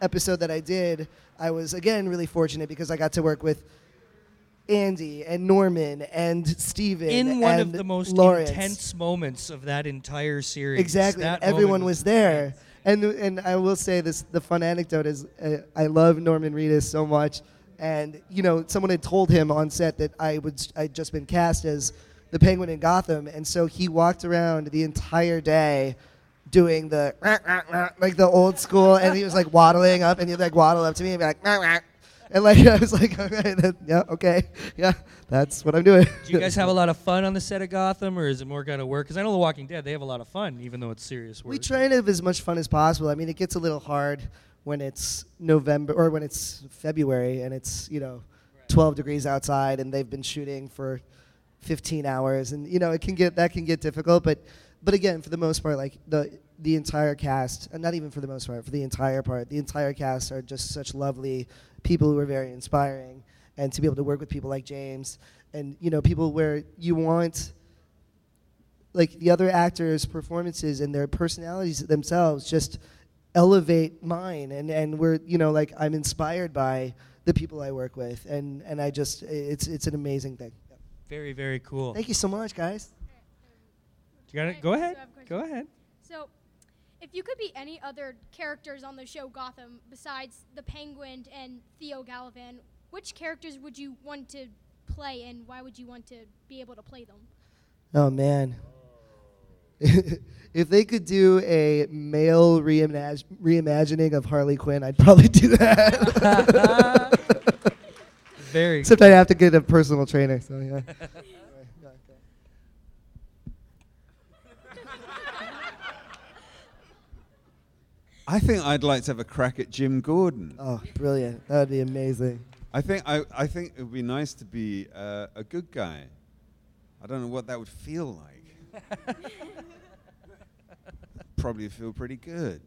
episode that I did, I was again really fortunate because I got to work with Andy and Norman and Steven In one of the most Lawrence. intense moments of that entire series. Exactly. Everyone moment was there. And and I will say this: the fun anecdote is, uh, I love Norman Reedus so much, and you know, someone had told him on set that I would I'd just been cast as the Penguin in Gotham, and so he walked around the entire day doing the like the old school, and he was like waddling up, and he'd like waddle up to me and be like. And like [laughs] I was like, okay, that, yeah, okay, yeah, that's what I'm doing. Do you guys have a lot of fun on the set of Gotham, or is it more kind of work? Because I know The Walking Dead, they have a lot of fun, even though it's serious work. We try and have as much fun as possible. I mean, it gets a little hard when it's November or when it's February and it's you know 12 degrees outside and they've been shooting for 15 hours and you know it can get that can get difficult. But but again, for the most part, like the the entire cast, and not even for the most part, for the entire part, the entire cast are just such lovely people who are very inspiring, and to be able to work with people like James, and you know people where you want like the other actors' performances and their personalities themselves just elevate mine and and we're you know like I'm inspired by the people I work with and and I just it's it's an amazing thing. Very, very cool. Thank you so much, guys. You got it? Go ahead. So I have a question. Go ahead. So, if you could be any other characters on the show Gotham besides the Penguin and Theo Galavan, which characters would you want to play, and why would you want to be able to play them? Oh man. [laughs] if they could do a male reimag- reimagining of Harley Quinn, I'd probably do that. [laughs] Very Except I'd have to get a personal trainer. So yeah. [laughs] I think I'd like to have a crack at Jim Gordon. Oh, brilliant! That would be amazing. I think I, I think it would be nice to be uh, a good guy. I don't know what that would feel like. [laughs] Probably feel pretty good.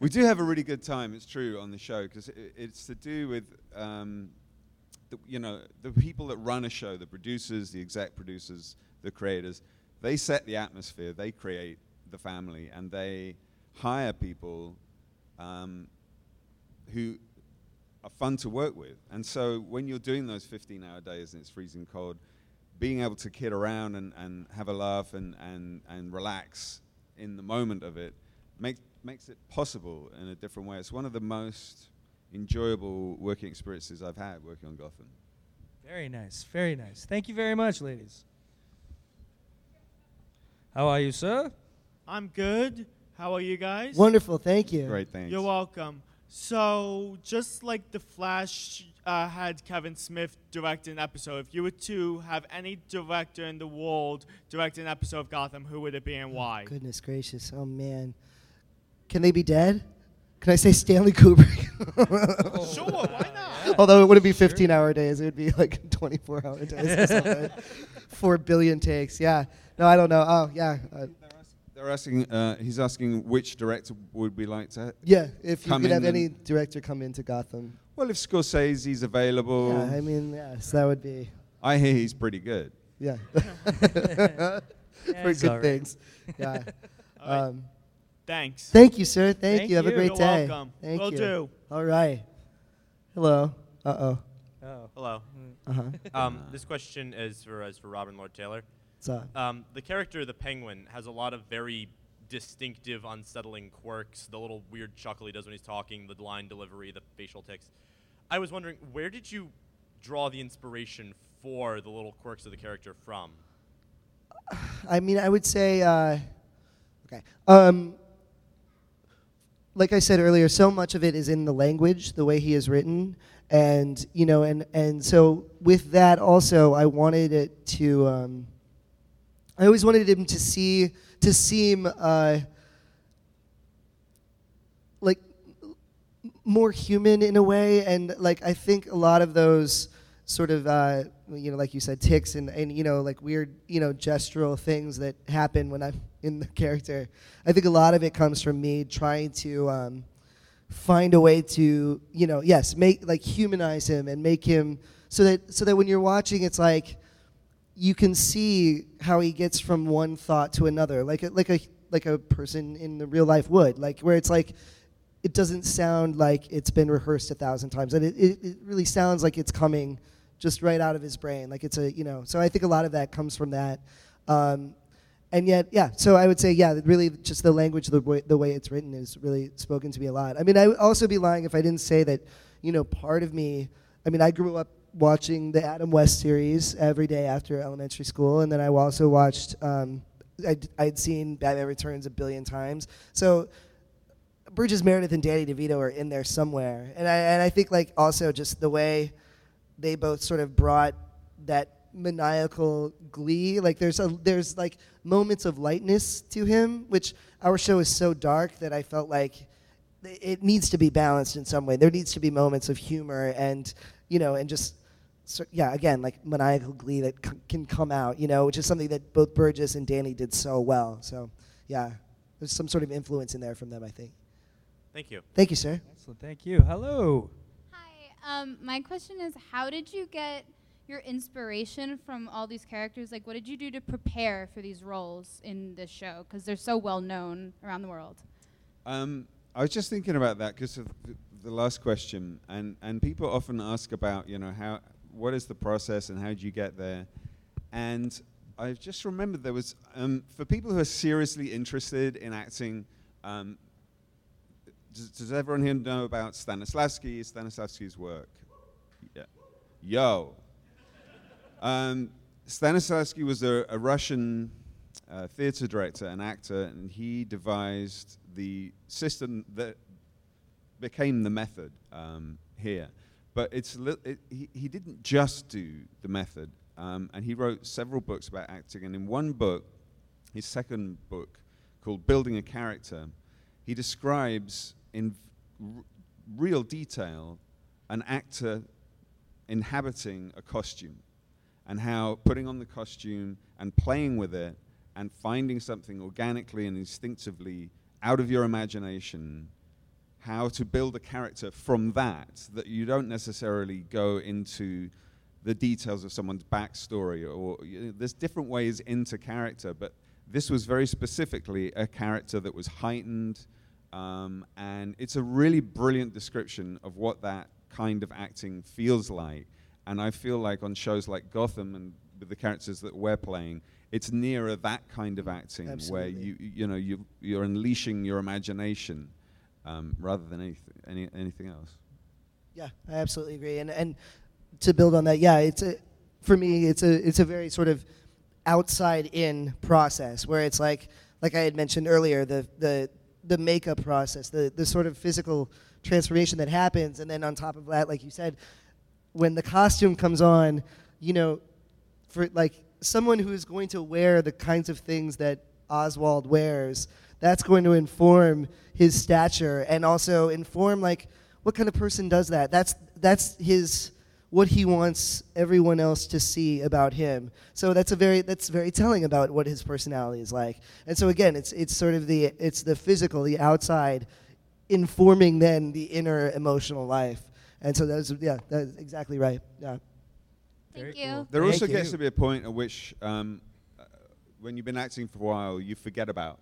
we do have a really good time. It's true on the show because it, it's to do with um, the, you know the people that run a show, the producers, the exec producers, the creators. They set the atmosphere. They create the family, and they hire people um, who are fun to work with. And so when you're doing those 15 hour days and it's freezing cold, being able to kid around and, and have a laugh and, and, and relax in the moment of it make, makes it possible in a different way. It's one of the most enjoyable working experiences I've had working on Gotham. Very nice. Very nice. Thank you very much, ladies. How are you, sir? I'm good. How are you guys? Wonderful, thank you. Great, thanks. You're welcome. So, just like The Flash uh, had Kevin Smith direct an episode, if you were to have any director in the world direct an episode of Gotham, who would it be and why? Goodness gracious. Oh, man. Can they be dead? Can I say Stanley Kubrick? [laughs] Sure, why not? [laughs] Although it wouldn't be 15 hour days, it would be like [laughs] 24 hour days. Four billion takes. Yeah. No, I don't know. Oh, yeah. Uh, They're asking, uh, he's asking which director would we like to yeah, if you come could in have and- any director come into Gotham. Well, if Scorsese's available. Yeah, I mean, yes, that would be. I hear he's pretty good. Yeah. [laughs] [laughs] Yeah, For he's good [laughs] all right. things. Yeah. All right. Um, Thanks. Thank you, sir. Thank, Thank you. Have a you. great You're day. welcome. Thank Will you. do. All right. Hello. Uh oh. Oh. Hello. Uh-huh. Um, this question is for is for Robin Lord Taylor. Up? Um, the character, the Penguin, has a lot of very distinctive, unsettling quirks. The little weird chuckle he does when he's talking, the line delivery, the facial tics. I was wondering, where did you draw the inspiration for the little quirks of the character from? [sighs] I mean, I would say, uh, okay. Um, like I said earlier, so much of it is in the language, the way he is written, and you know, and and so with that also, I wanted it to. Um, I always wanted him to see to seem uh, like more human in a way, and like I think a lot of those sort of uh, you know, like you said, ticks and and you know, like weird you know gestural things that happen when I'm [laughs] in the character. I think a lot of it comes from me trying to um, find a way to you know, yes, make like humanize him and make him so that so that when you're watching, it's like you can see how he gets from one thought to another, like a, like a like a person in the real life would, like where it's like it doesn't sound like it's been rehearsed a thousand times, and it, it, it really sounds like it's coming just right out of his brain, like it's a you know. So I think a lot of that comes from that, um, and yet yeah. So I would say yeah, really just the language, the way, the way it's written is really spoken to me a lot. I mean, I would also be lying if I didn't say that you know part of me. I mean, I grew up watching the Adam West series every day after elementary school, and then I also watched. Um, I'd, I'd seen Batman Returns a billion times, so Burgess Meredith and Danny DeVito are in there somewhere, and I and I think like also just the way they both sort of brought that maniacal glee. Like there's a there's like moments of lightness to him, which our show is so dark that I felt like it needs to be balanced in some way. There needs to be moments of humor and you know and just so, yeah again like maniacal glee that c- can come out you know which is something that both Burgess and Danny did so well. So yeah, there's some sort of influence in there from them. I think. Thank you. Thank you, sir. Excellent. Thank you. Hello. Hi. Um, my question is, how did you get your inspiration from all these characters? Like, what did you do to prepare for these roles in this show? Because they're so well known around the world. Um, I was just thinking about that because of the, the last question, and, and people often ask about, you know, how what is the process and how do you get there? And I've just remembered there was um, for people who are seriously interested in acting. Um, does, does everyone here know about Stanislavski? Stanislavski's work. Yeah. Yo. Um, Stanislavski was a, a Russian uh, theater director and actor, and he devised the system that became the method um, here. But it's li- it, he, he didn't just do the method, um, and he wrote several books about acting. And in one book, his second book, called Building a Character, he describes in r- real detail an actor inhabiting a costume and how putting on the costume and playing with it and finding something organically and instinctively out of your imagination how to build a character from that that you don't necessarily go into the details of someone's backstory or you know, there's different ways into character but this was very specifically a character that was heightened um, and it's a really brilliant description of what that kind of acting feels like. And i feel like on shows like gotham and with the characters that we're playing it's nearer that kind of acting where you you know you you're unleashing your imagination um, rather than anything any, anything else. Yeah, I absolutely agree. And and to build on that, yeah, it's a for me it's a it's a very sort of outside in process where it's like like I had mentioned earlier, the the the makeup process, the the sort of physical transformation that happens and then on top of that, like you said, when the costume comes on, you know, for like someone who's going to wear the kinds of things that Oswald wears, that's going to inform his stature and also inform like what kind of person does that. That's that's his what he wants everyone else to see about him. So that's a very that's very telling about what his personality is like. And so again, it's it's sort of the it's the physical, the outside informing then the inner emotional life. And so that's yeah, that's exactly right. Yeah. Thank you. There Thank also you. gets to be a point at which, um, uh, when you've been acting for a while, you forget about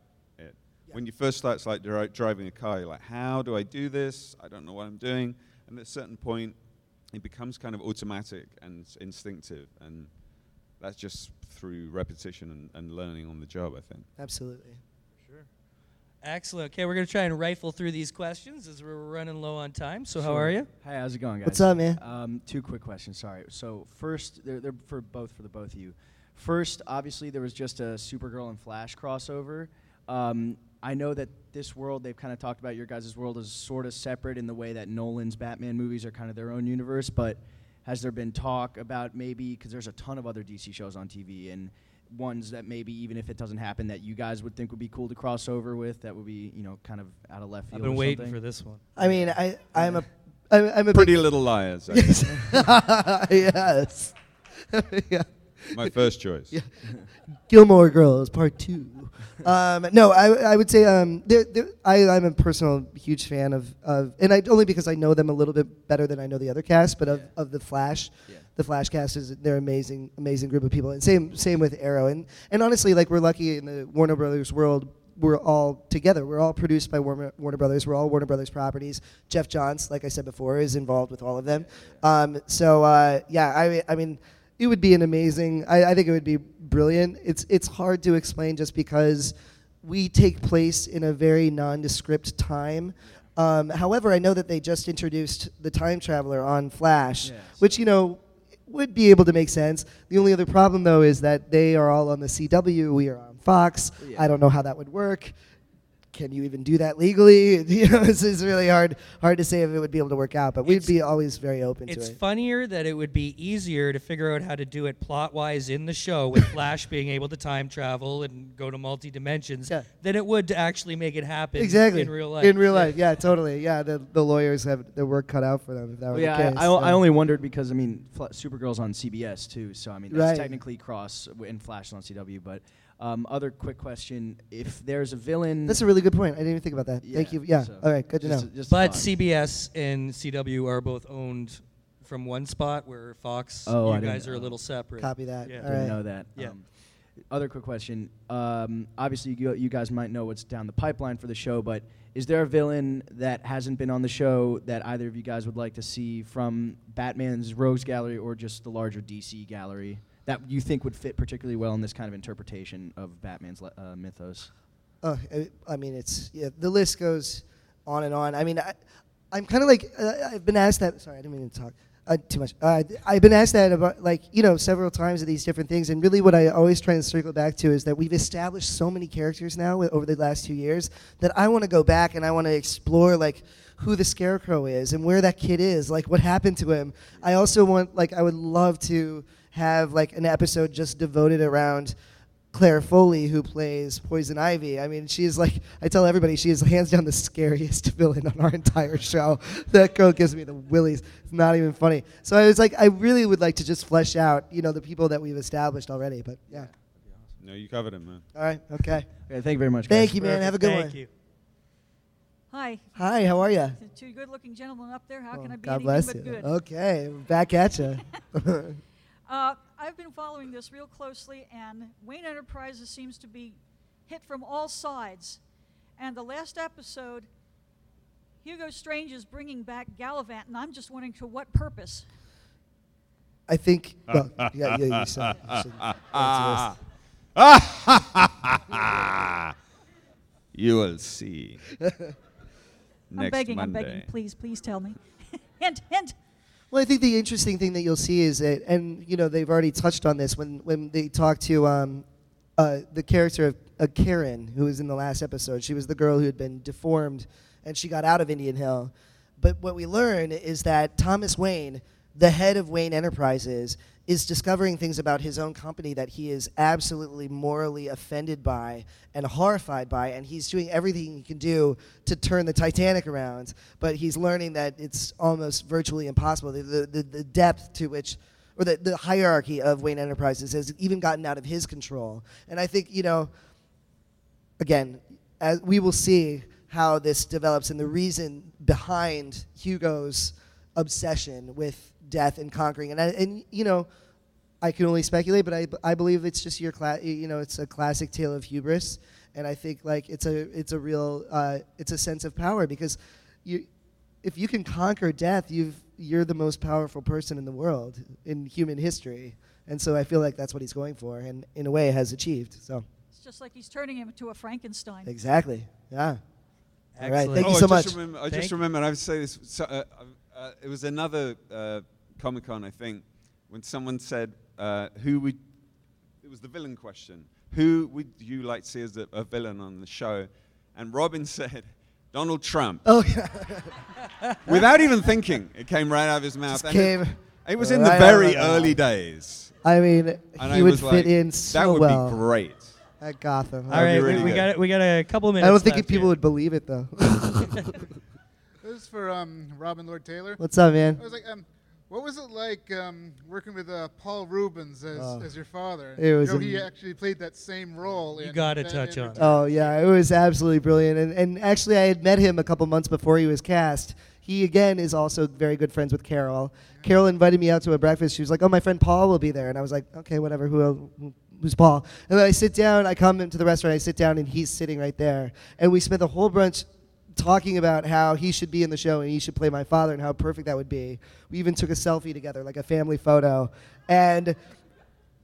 it. When you first start like dri- driving a car, you're like, "How do I do this? I don't know what I'm doing." And at a certain point, it becomes kind of automatic and instinctive, and that's just through repetition and, and learning on the job. I think. Absolutely. For sure. Excellent. Okay, we're going to try and rifle through these questions as we're running low on time. So, how are you? Hi, how's it going, guys? What's up, man? Um, two quick questions. Sorry. So first, they're, they're for both for the both of you. First, obviously, there was just a Supergirl and Flash crossover. Um, I know that this world they've kind of talked about your guys' world is sort of separate in the way that Nolan's Batman movies are kind of their own universe. But has there been talk about maybe because there's a ton of other DC shows on TV and ones that maybe even if it doesn't happen that you guys would think would be cool to cross over with that would be you know kind of out of left field I've field. been or waiting something? for this one. I mean, I I'm a I'm, I'm a Pretty big- Little Liars. I [laughs] think. yes. [laughs] yeah. My first choice. Yeah. Gilmore Girls Part Two. Um, no, I, I would say um, they're, they're, I, I'm a personal huge fan of, of and I, only because I know them a little bit better than I know the other cast, but of, of the Flash. The Flash cast is they're amazing, amazing group of people, and same same with Arrow, and and honestly, like we're lucky in the Warner Brothers world. We're all together. We're all produced by Warner, Warner Brothers. We're all Warner Brothers properties. Geoff Johns, like I said before, is involved with all of them. Um, so uh, yeah, I I mean, it would be an amazing. I, I think it would be brilliant. It's it's hard to explain just because we take place in a very nondescript time. Um, however, I know that they just introduced the time traveler on Flash, which you know would be able to make sense. The only other problem though is that they are all on the CW. We are on Fox. I don't know how that would work. Can you even do that legally? [laughs] You know, this is really hard hard to say if it would be able to work out. But we'd be always very open to it. It's funnier that it would be easier to figure out how to do it plot wise in the show with [laughs] Flash being able to time travel and go to multi dimensions than it would to actually make it happen Exactly in real life. In real life, yeah, totally. Yeah, the, the lawyers have their work cut out for them if that were yeah, the case. I, I, I only wondered because I mean, Fla- Supergirl's on CBS too, so I mean that's Right. technically cross w- and Flash is on CW. But um, other quick question: If there's a villain, That's a really good point. I didn't even think about that. Thank you. Yeah. so All right. Good to just know. a- just a But thought. CBS and CW are both owned from one spot, where Fox, Oh, you I didn't guys are a know. little separate. Copy that. Yeah. Didn't know that. Yeah. Um, other quick question. Um, obviously, you, you guys might know what's down the pipeline for the show, but is there a villain that hasn't been on the show that either of you guys would like to see from Batman's Rogues Gallery or just the larger DC gallery that you think would fit particularly well in this kind of interpretation of Batman's le- uh, mythos? Oh, I, mean, it's yeah. The list goes on and on. I mean, I, I'm kind of like uh, I've been asked that. Sorry, I didn't mean to talk uh, too much. Uh, I've been asked that about like you know several times of these different things, and really what I always try and circle back to is that we've established so many characters now wi- over the last two years that I want to go back and I want to explore like who the scarecrow is and where that kid is, like what happened to him. I also want like I would love to have like an episode just devoted around Clare Foley, who plays Poison Ivy. I mean, she's like, I tell everybody, she is hands down the scariest [laughs] villain on our entire show. That girl gives me the willies. It's not even funny. So I was like, I really would like to just flesh out, you know, the people that we've established already. But yeah. No, you covered it, man. All right. Okay. Okay, thank you very much. Thank you, man. Have a good one. Thank you. Hi. Hi, how are you? Two good-looking gentlemen up there. How can I be God anything bless but you. good? Okay, back at you. [laughs] [laughs] Uh, I've been following this real closely, and Wayne Enterprises seems to be hit from all sides. And the last episode, Hugo Strange is bringing back Galavan, and I'm just wondering to what purpose. I think. [laughs] Well, yeah, yeah, you said. You should answer this. [laughs] you will see. [laughs] I'm begging, Monday. I'm begging. Please, please tell me. hint, hint. Well, I think the interesting thing that you'll see is that, and you know, they've already touched on this when when they talked to um, uh, the character of uh, Karen, who was in the last episode. She was the girl who had been deformed, and she got out of Indian Hill. But what we learn is that Thomas Wayne, the head of Wayne Enterprises, is discovering things about his own company that he is absolutely morally offended by and horrified by, and he's doing everything he can do to turn the Titanic around. But he's learning that it's almost virtually impossible. The, the, the, depth to which, or the, the hierarchy of Wayne Enterprises has even gotten out of his control. And I think, you know, again, as we will see how this develops and the reason behind Hugo's obsession with death and conquering. And, I, and you know, I can only speculate, but I, I believe it's just your cla- you know, it's a classic tale of hubris. And I think like it's a it's a real uh, it's a sense of power because you if you can conquer death, you've you're the most powerful person in the world in human history. And so I feel like that's what he's going for, and in a way has achieved. So It's just like he's turning him into a Frankenstein. exactly, yeah. All right, thank oh, you so I much. Just remember, I Thank- just remembered. I would say this. So, uh, uh, it was another uh, Comic Con, I think, when someone said, uh, "Who would?" It was the villain question. Who would you like to see as a, a villain on the show? And Robin [laughs] said, "Donald Trump." Oh yeah. [laughs] Without even thinking, it came right out of his mouth. Just And it- came It, was in right the very early mouth. days. I mean, And he I would was fit like, in That so would well be great. at Gotham. All right, really we, we got it. We got a couple minutes. I don't think left people here. would believe it though. [laughs] This is for um, Robin Lord Taylor. What's up, man? I was like, um, what was it like um, working with uh, Paul Reubens as, Oh. as your father? It was You know, he actually played that same role. You gotta touch on it. Oh yeah, it was absolutely brilliant. And, and actually, I had met him a couple months before he was cast. He again is also very good friends with Carol. Carol invited me out to a breakfast. She was like, "Oh, my friend Paul will be there," and I was like, "Okay, whatever. Who el- who- who's Paul?" And then I sit down. I come into the restaurant. I sit down, and he's sitting right there. And we spent the whole brunch talking about how he should be in the show and he should play my father and how perfect that would be. We even took a selfie together, like a family photo. And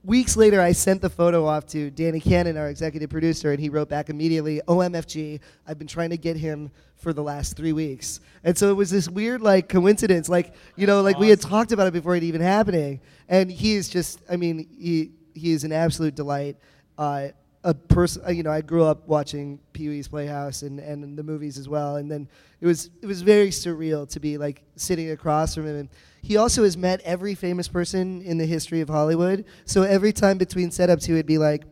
weeks later, I sent the photo off to Danny Cannon, our executive producer, and he wrote back immediately, OMFG, I've been trying to get him for the last three weeks. And so it was this weird, like, coincidence. Like, you know, like we had talked about it before it even happening. And he is just, I mean, he, he is an absolute delight. Uh, a person, uh, you know, I grew up watching Pee Wee's Playhouse and, and the movies as well, and then it was it was very surreal to be like sitting across from him. And he also has met every famous person in the history of Hollywood. So every time between setups, he would be like,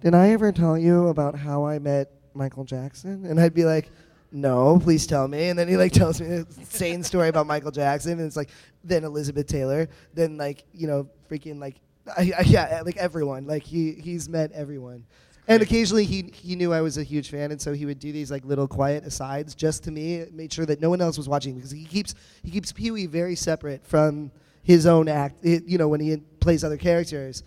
"Did I ever tell you about how I met Michael Jackson?" And I'd be like. No, please tell me. And then he like [laughs] tells me an insane story about Michael Jackson, and it's like then Elizabeth Taylor, then like you know freaking like I, I, yeah like everyone like he he's met everyone. And occasionally he, he knew I was a huge fan, and so he would do these like little quiet asides just to me, made sure that no one else was watching because he keeps he keeps Pee Wee very separate from his own act. It, you know when he plays other characters,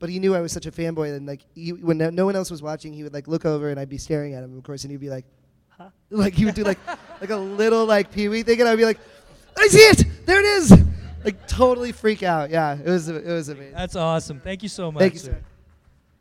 but he knew I was such a fanboy, and like he, when no, no one else was watching, he would like look over, and I'd be staring at him, of course, and he'd be like, huh? [laughs] like he would do like [laughs] like a little like Pee Wee thing, and I'd be like, I see it, there it is, like totally freak out. Yeah, it was it was amazing. That's awesome. Thank you so much. Thank you, sir. sir.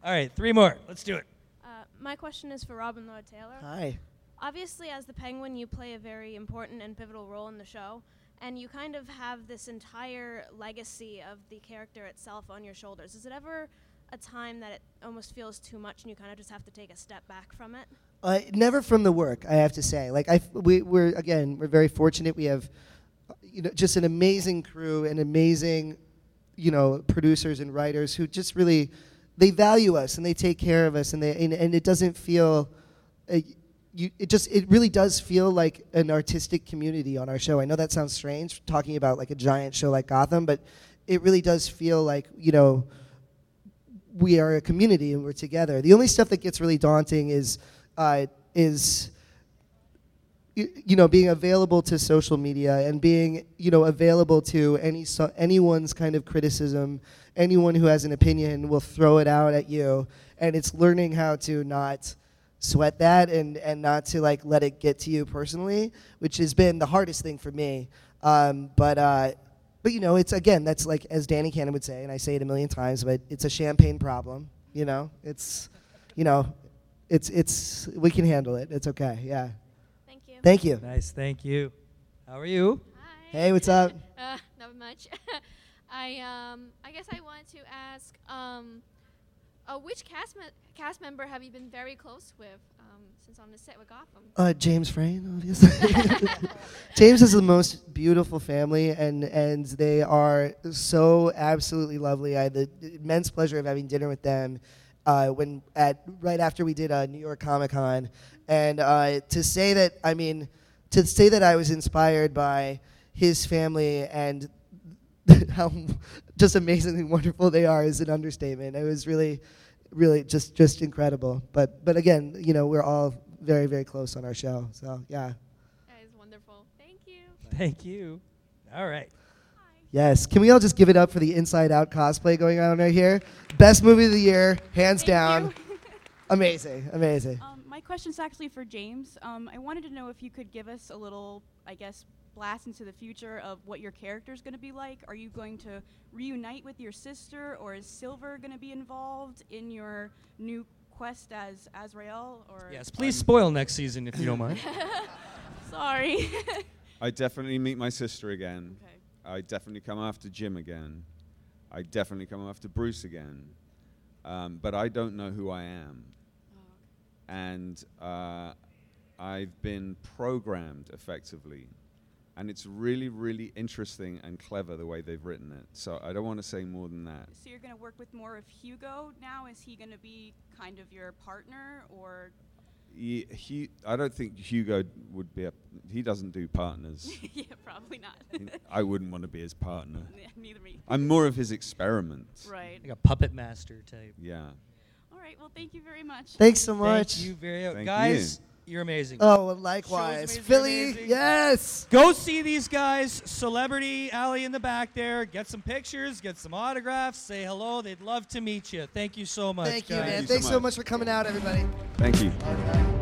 All right, three more. Let's do it. Uh, my question is for Robin Lord Taylor. Hi. Obviously, as the Penguin, you play a very important and pivotal role in the show, and you kind of have this entire legacy of the character itself on your shoulders. Is it ever a time that it almost feels too much and you kind of just have to take a step back from it? Uh, never from the work, I have to say. Like I, f- we, we're again, we're very fortunate. We have, you know, just an amazing crew and amazing, you know, producers and writers who just really, they value us and they take care of us and they and, and it doesn't feel, uh, you, it just it really does feel like an artistic community on our show. I know that sounds strange talking about like a giant show like Gotham, but it really does feel like you know we are a community and we're together. The only stuff that gets really daunting is uh, is you know being available to social media and being you know available to any so, anyone's kind of criticism. Anyone who has an opinion will throw it out at you, and it's learning how to not sweat that and and not to like let it get to you personally, which has been the hardest thing for me. Um, but uh, but you know, it's again, that's like as Danny Cannon would say, and I say it a million times, but it's a champagne problem. You know, it's, you know, it's it's we can handle it. It's okay. Yeah. Thank you. Nice, thank you. How are you? Hi. Hey, what's up? [laughs] Uh, not much. [laughs] I um, I guess I wanted to ask, um, uh, which cast me- cast member have you been very close with um, since on the set with Gotham? Uh, James Frain, obviously. [laughs] James is the most beautiful family, and and they are so absolutely lovely. I had the immense pleasure of having dinner with them uh, when at right after we did uh, New York Comic Con, and uh, to say that I mean to say that I was inspired by his family and [laughs] how just amazingly wonderful they are is an understatement. It was really, really just just incredible. But but again, you know, we're all very very close on our show. So yeah. That is wonderful. Thank you. Thank you. All right. Yes. Can we all just give it up for the Inside Out cosplay going on right here? Best movie of the year, hands down. [laughs] amazing, amazing. Um, my question's actually for James. Um, I wanted to know if you could give us a little, I guess, blast into the future of what your character's going to be like. Are you going to reunite with your sister, or is Silver going to be involved in your new quest as Azrael? Or Yes, please spoil next season if you don't mind. [laughs] Sorry. [laughs] I definitely meet my sister again. I definitely come after Jim again. I definitely come after Bruce again. Um, but I don't know who I am. And uh, I've been programmed effectively. And it's really, really interesting and clever the way they've written it. So I don't want to say more than that. so you're going to work with more of Hugo now? Is he going to be kind of your partner, or He, he, I don't think Hugo would be a. He doesn't do partners. [laughs] yeah, probably not. I wouldn't want to be his partner. [laughs] Yeah, neither me. I'm more of his experiment. Right. Like a puppet master type. Yeah. All right. Well, thank you very much. Thanks so much. Thank you very Thank guys. You. are amazing. Oh, well, likewise. Shows Philly, amazing. yes. Go see these guys. Celebrity Alley in the back there. Get some pictures. Get some autographs. Say hello. They'd love to meet you. Thank you so much. Thank you, guys. man. Thanks so much for coming out, everybody. Thank you. All right.